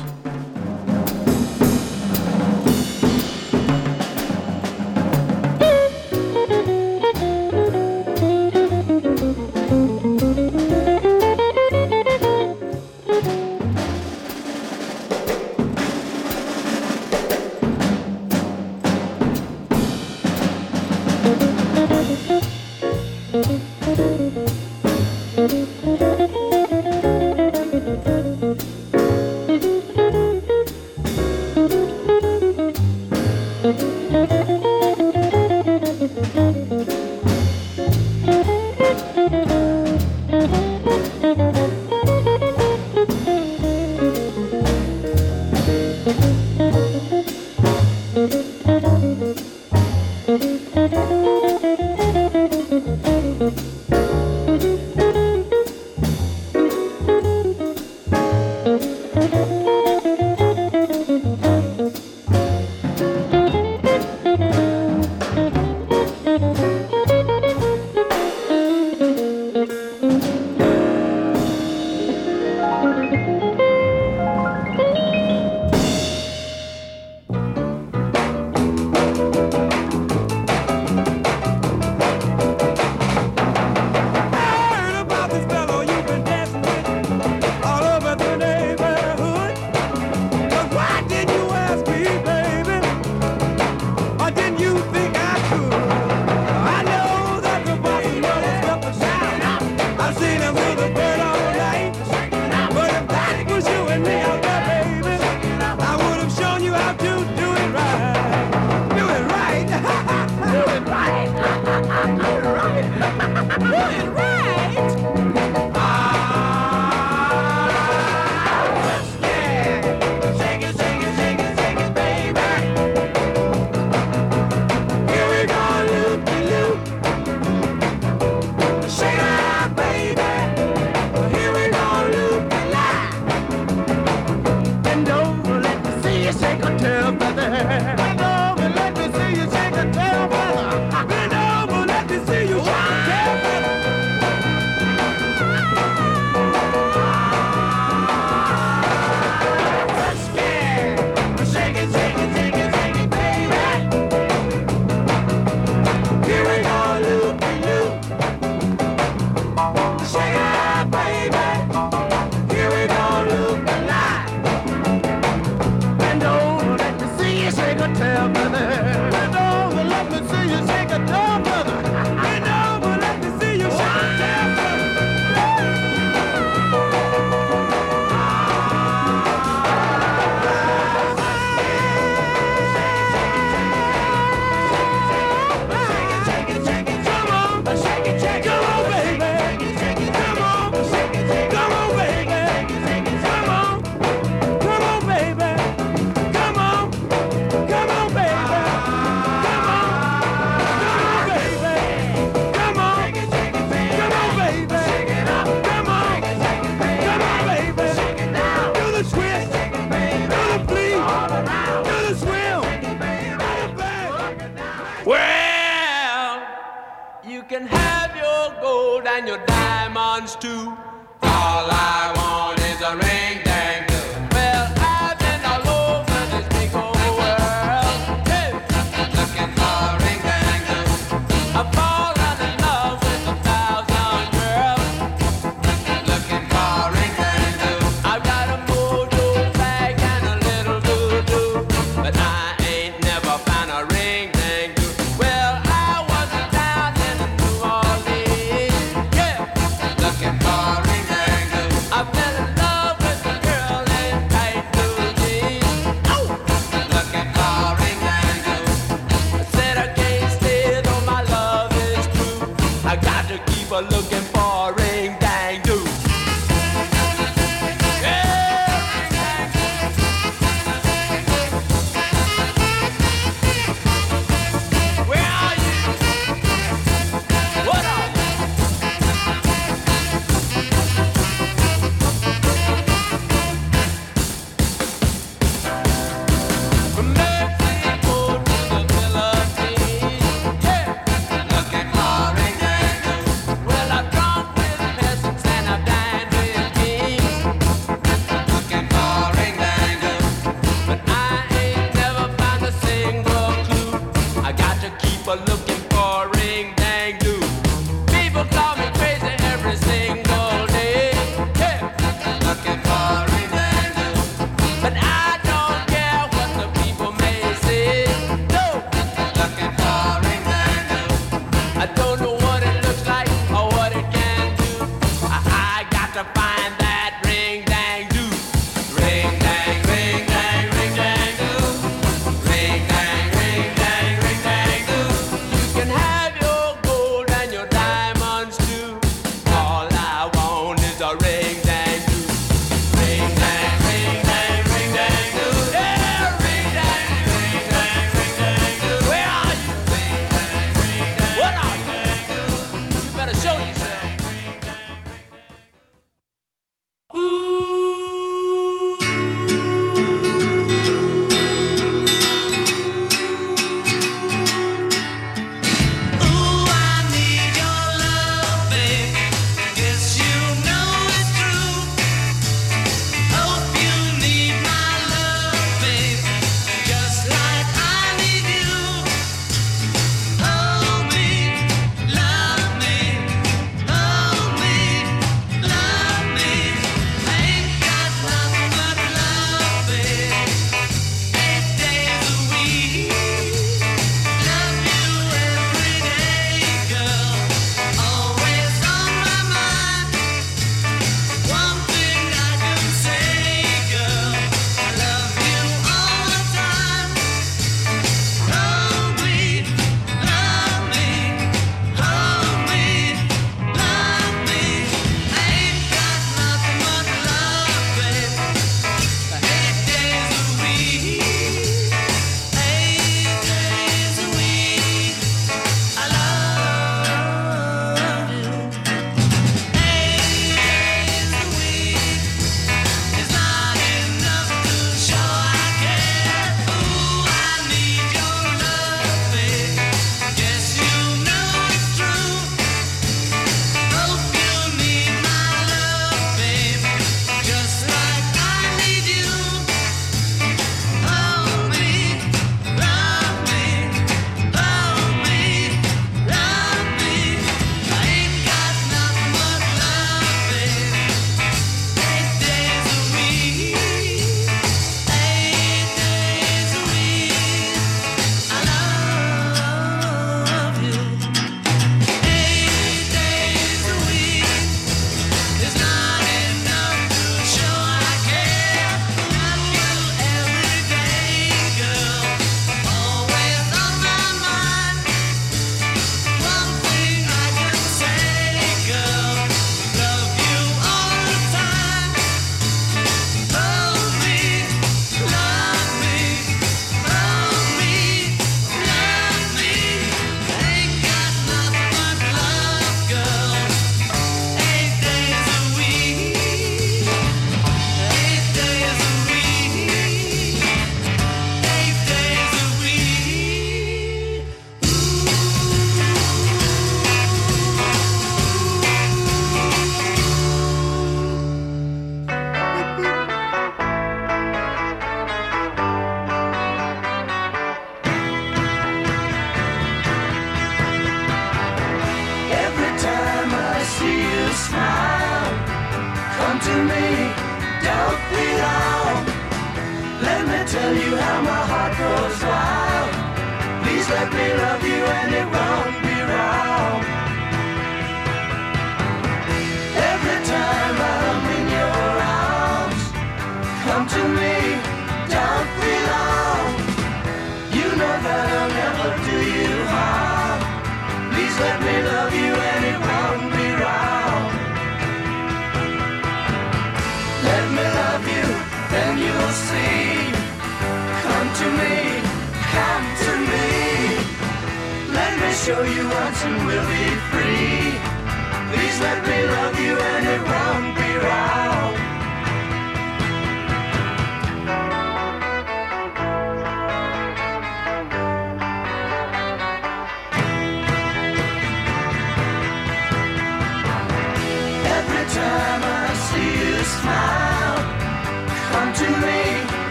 Diamonds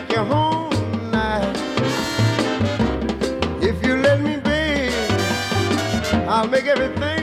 take you home tonight. If you let me, be, I'll make everything.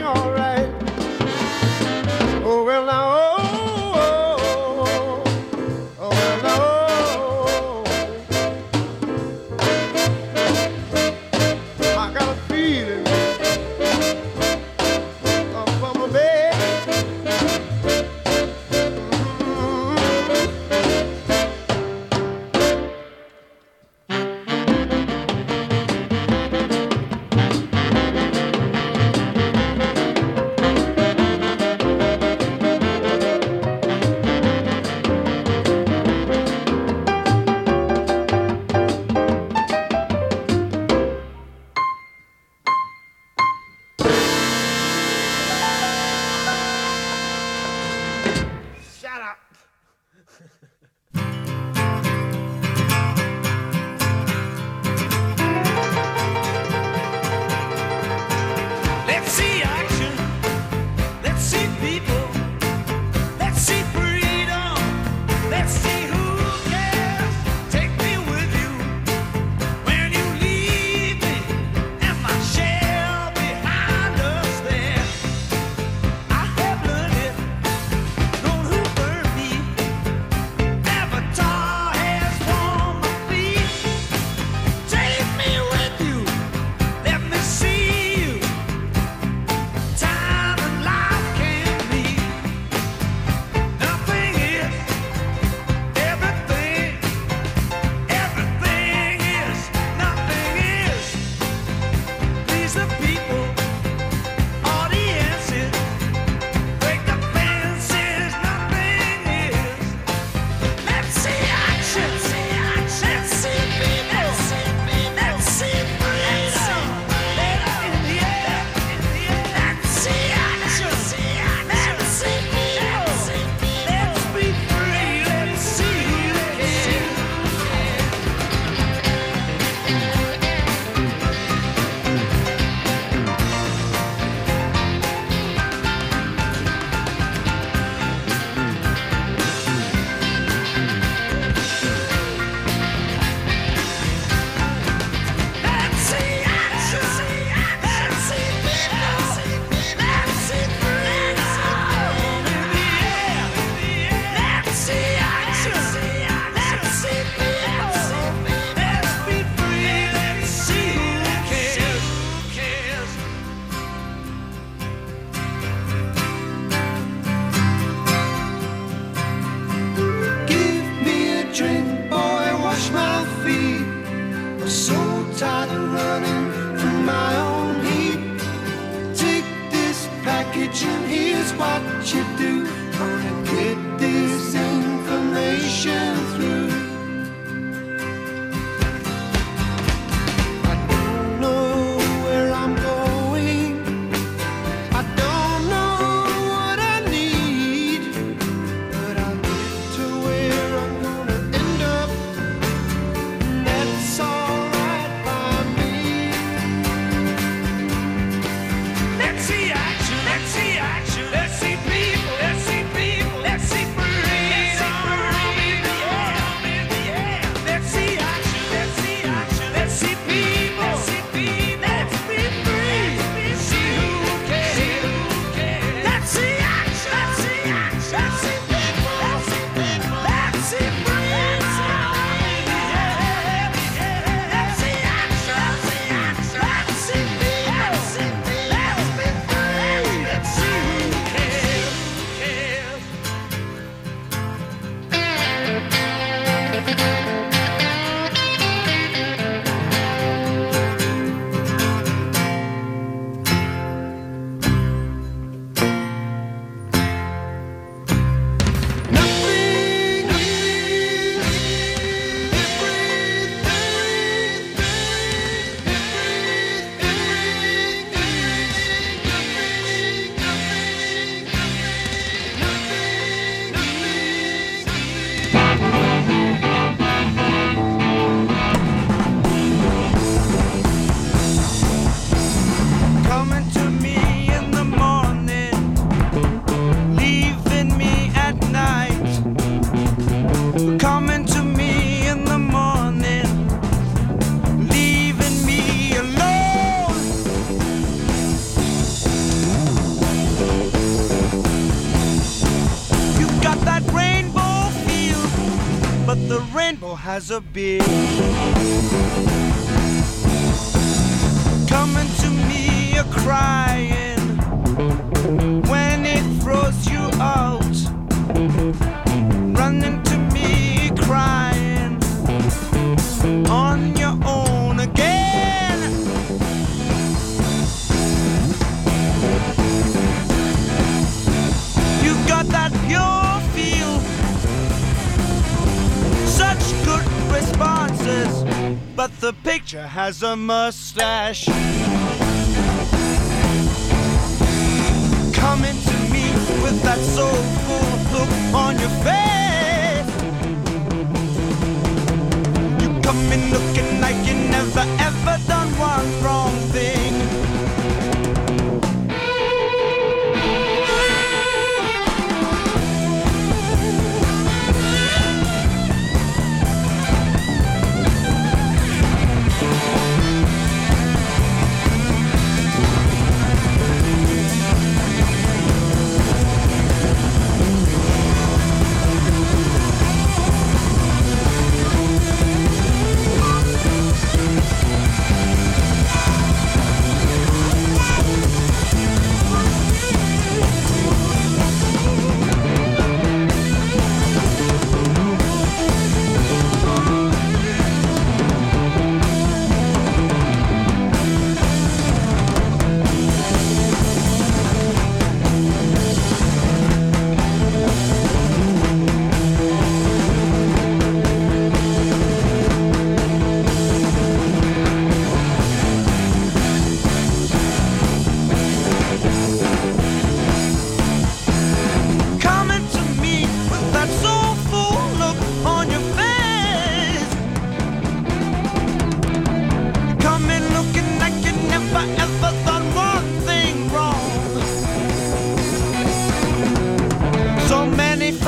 has a beard.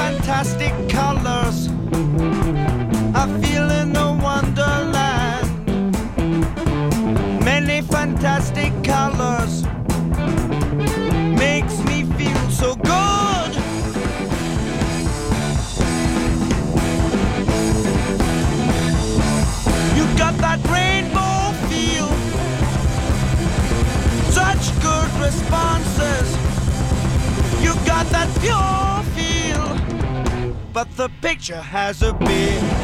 fantastic colors. I feel in a wonderland. Many fantastic colors makes me feel so good. You got that rainbow feel. Such good responses. You got that pure but the picture has a big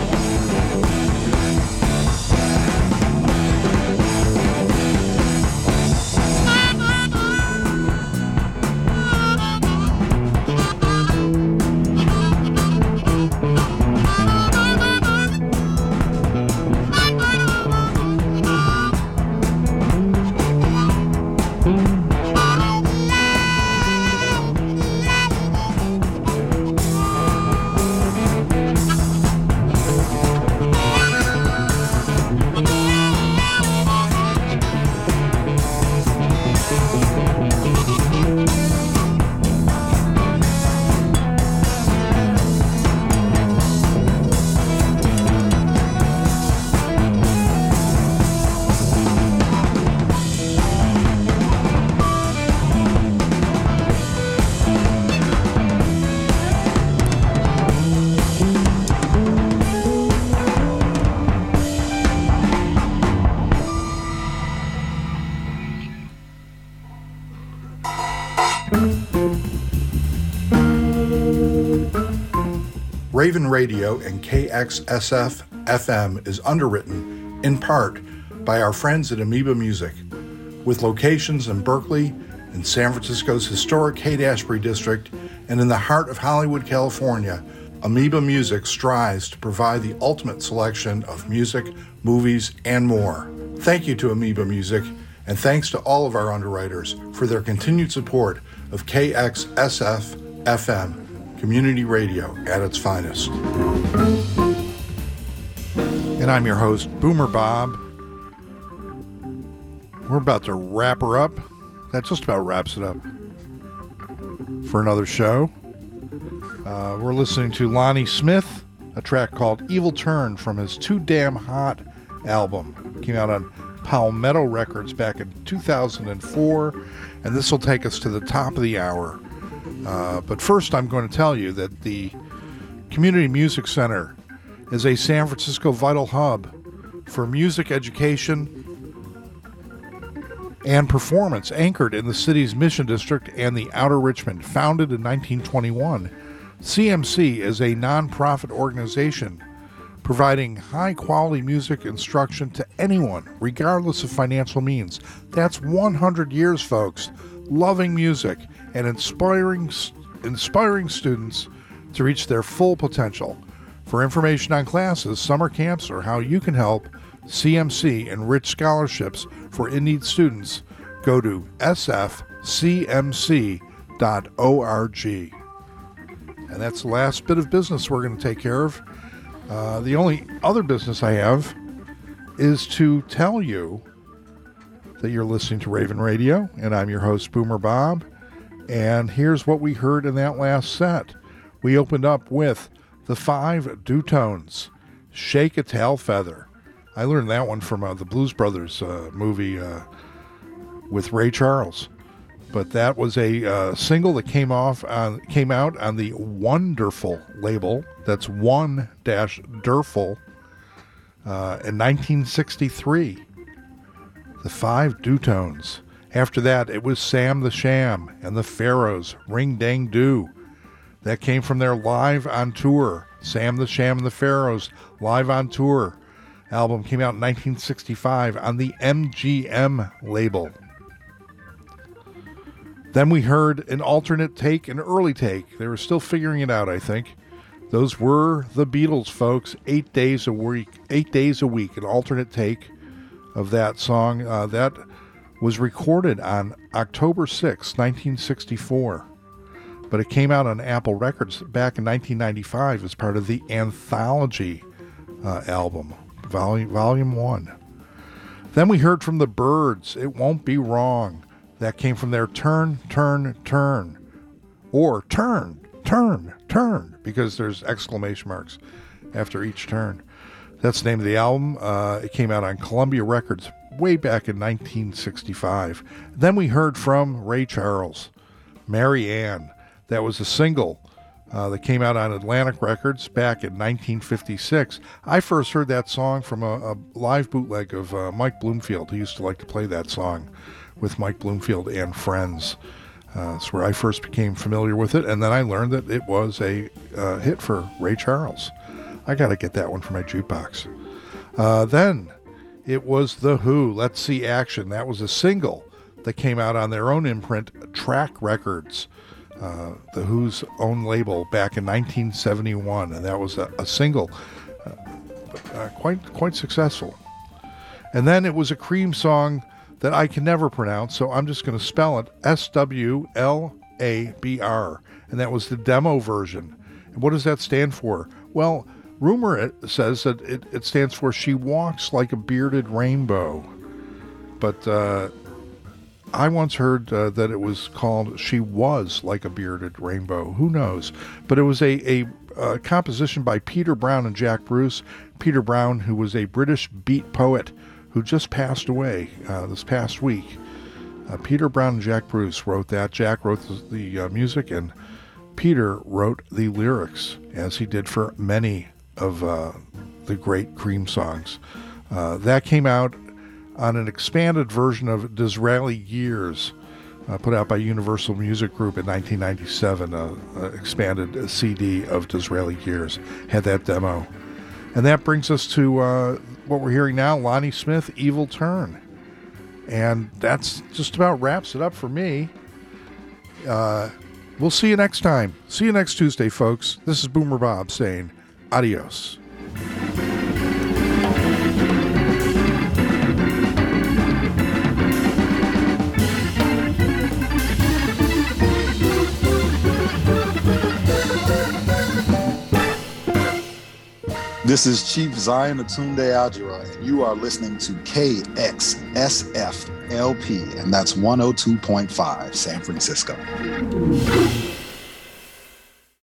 Ravin' Radio and KXSF FM is underwritten, in part, by our friends at Amoeba Music. With locations in Berkeley, in San Francisco's historic Haight Ashbury district, and in the heart of Hollywood, California, Amoeba Music strives to provide the ultimate selection of music, movies, and more. Thank you to Amoeba Music, and thanks to all of our underwriters for their continued support of KXSF FM, community radio at its finest. And I'm your host, Boomer Bob. We're about to wrap her up. That just about wraps it up for another show. Uh, we're listening to Lonnie Smith, a track called Evil Turn from his Too Damn Hot album. Came out on Palmetto Records back in 2004, and this will take us to the top of the hour. Uh, but first, I'm going to tell you that the Community Music Center is a San Francisco vital hub for music education and performance anchored in the city's Mission District and the Outer Richmond. Founded in 1921, CMC is a nonprofit organization providing high quality music instruction to anyone, regardless of financial means. That's 100 years, folks, loving music and inspiring, inspiring students to reach their full potential. For information on classes, summer camps, or how you can help CMC enrich scholarships for in need students, go to sfcmc.org. And that's the last bit of business we're going to take care of. Uh, the only other business I have is to tell you that you're listening to Ravin' Radio, and I'm your host, Boomer Bob. And here's what we heard in that last set. We opened up with the five Du-Tones, Shake a Tail Feather. I learned that one from uh, the Blues Brothers uh, movie uh, with Ray Charles. But that was a uh, single that came off on, came out on the One-derful label. That's one dash Durful uh, in 1963. The Five Du-Tones. After that, it was Sam the Sham and the Pharaohs, Ring Dang Do. That came from their live on tour. Sam the Sham and the Pharaohs, live on tour. Album came out in 1965 on the MGM label. Then we heard an alternate take, an early take. They were still figuring it out, I think. Those were the Beatles, folks. Eight days a week, eight days a week, an alternate take of that song. Uh, that was recorded on October 6, 1964. But it came out on Apple Records back in 1995 as part of the Anthology uh, album, volume, volume 1. Then we heard from the Byrds, It Won't Be Wrong. That came from their Turn, Turn, Turn. Or Turn, Turn, Turn, because there's exclamation marks after each turn. That's the name of the album. Uh, it came out on Columbia Records way back in 1965. Then we heard from Ray Charles, Mary Ann. That was a single uh, that came out on Atlantic Records back in 1956. I first heard that song from a, a live bootleg of uh, Mike Bloomfield. He used to like to play that song with Mike Bloomfield and friends. Uh, that's where I first became familiar with it, and then I learned that it was a uh, hit for Ray Charles. I got to get that one for my jukebox. Uh, then it was The Who, Let's See Action. That was a single that came out on their own imprint, Track Records, uh, The Who's own label, back in 1971, and that was a, a single, uh, uh, quite quite successful. And then it was a Cream song that I can never pronounce, so I'm just going to spell it S W L A B R, and that was the demo version. And what does that stand for? Well, rumor says that it, it stands for She Walks Like a Bearded Rainbow. But uh, I once heard uh, that it was called She Was Like a Bearded Rainbow. Who knows? But it was a, a, uh composition by Peter Brown and Jack Bruce. Peter Brown, who was a British beat poet who just passed away uh, this past week. Uh, Peter Brown and Jack Bruce wrote that. Jack wrote the, the uh, music, and Peter wrote the lyrics, as he did for many of uh, the great Cream songs. Uh, that came out on an expanded version of Disraeli Gears uh, put out by Universal Music Group in 1997, a, a expanded CD of Disraeli Gears Had that demo. And that brings us to uh, what we're hearing now Lonnie Smith, Evil Turn. And that's just about wraps it up for me. Uh, we'll see you next time. See you next Tuesday, folks. This is Boomer Bob saying adios. This is Chief Zion Atunde Algira, and you are listening to KXSF LP, and that's 102.5 San Francisco.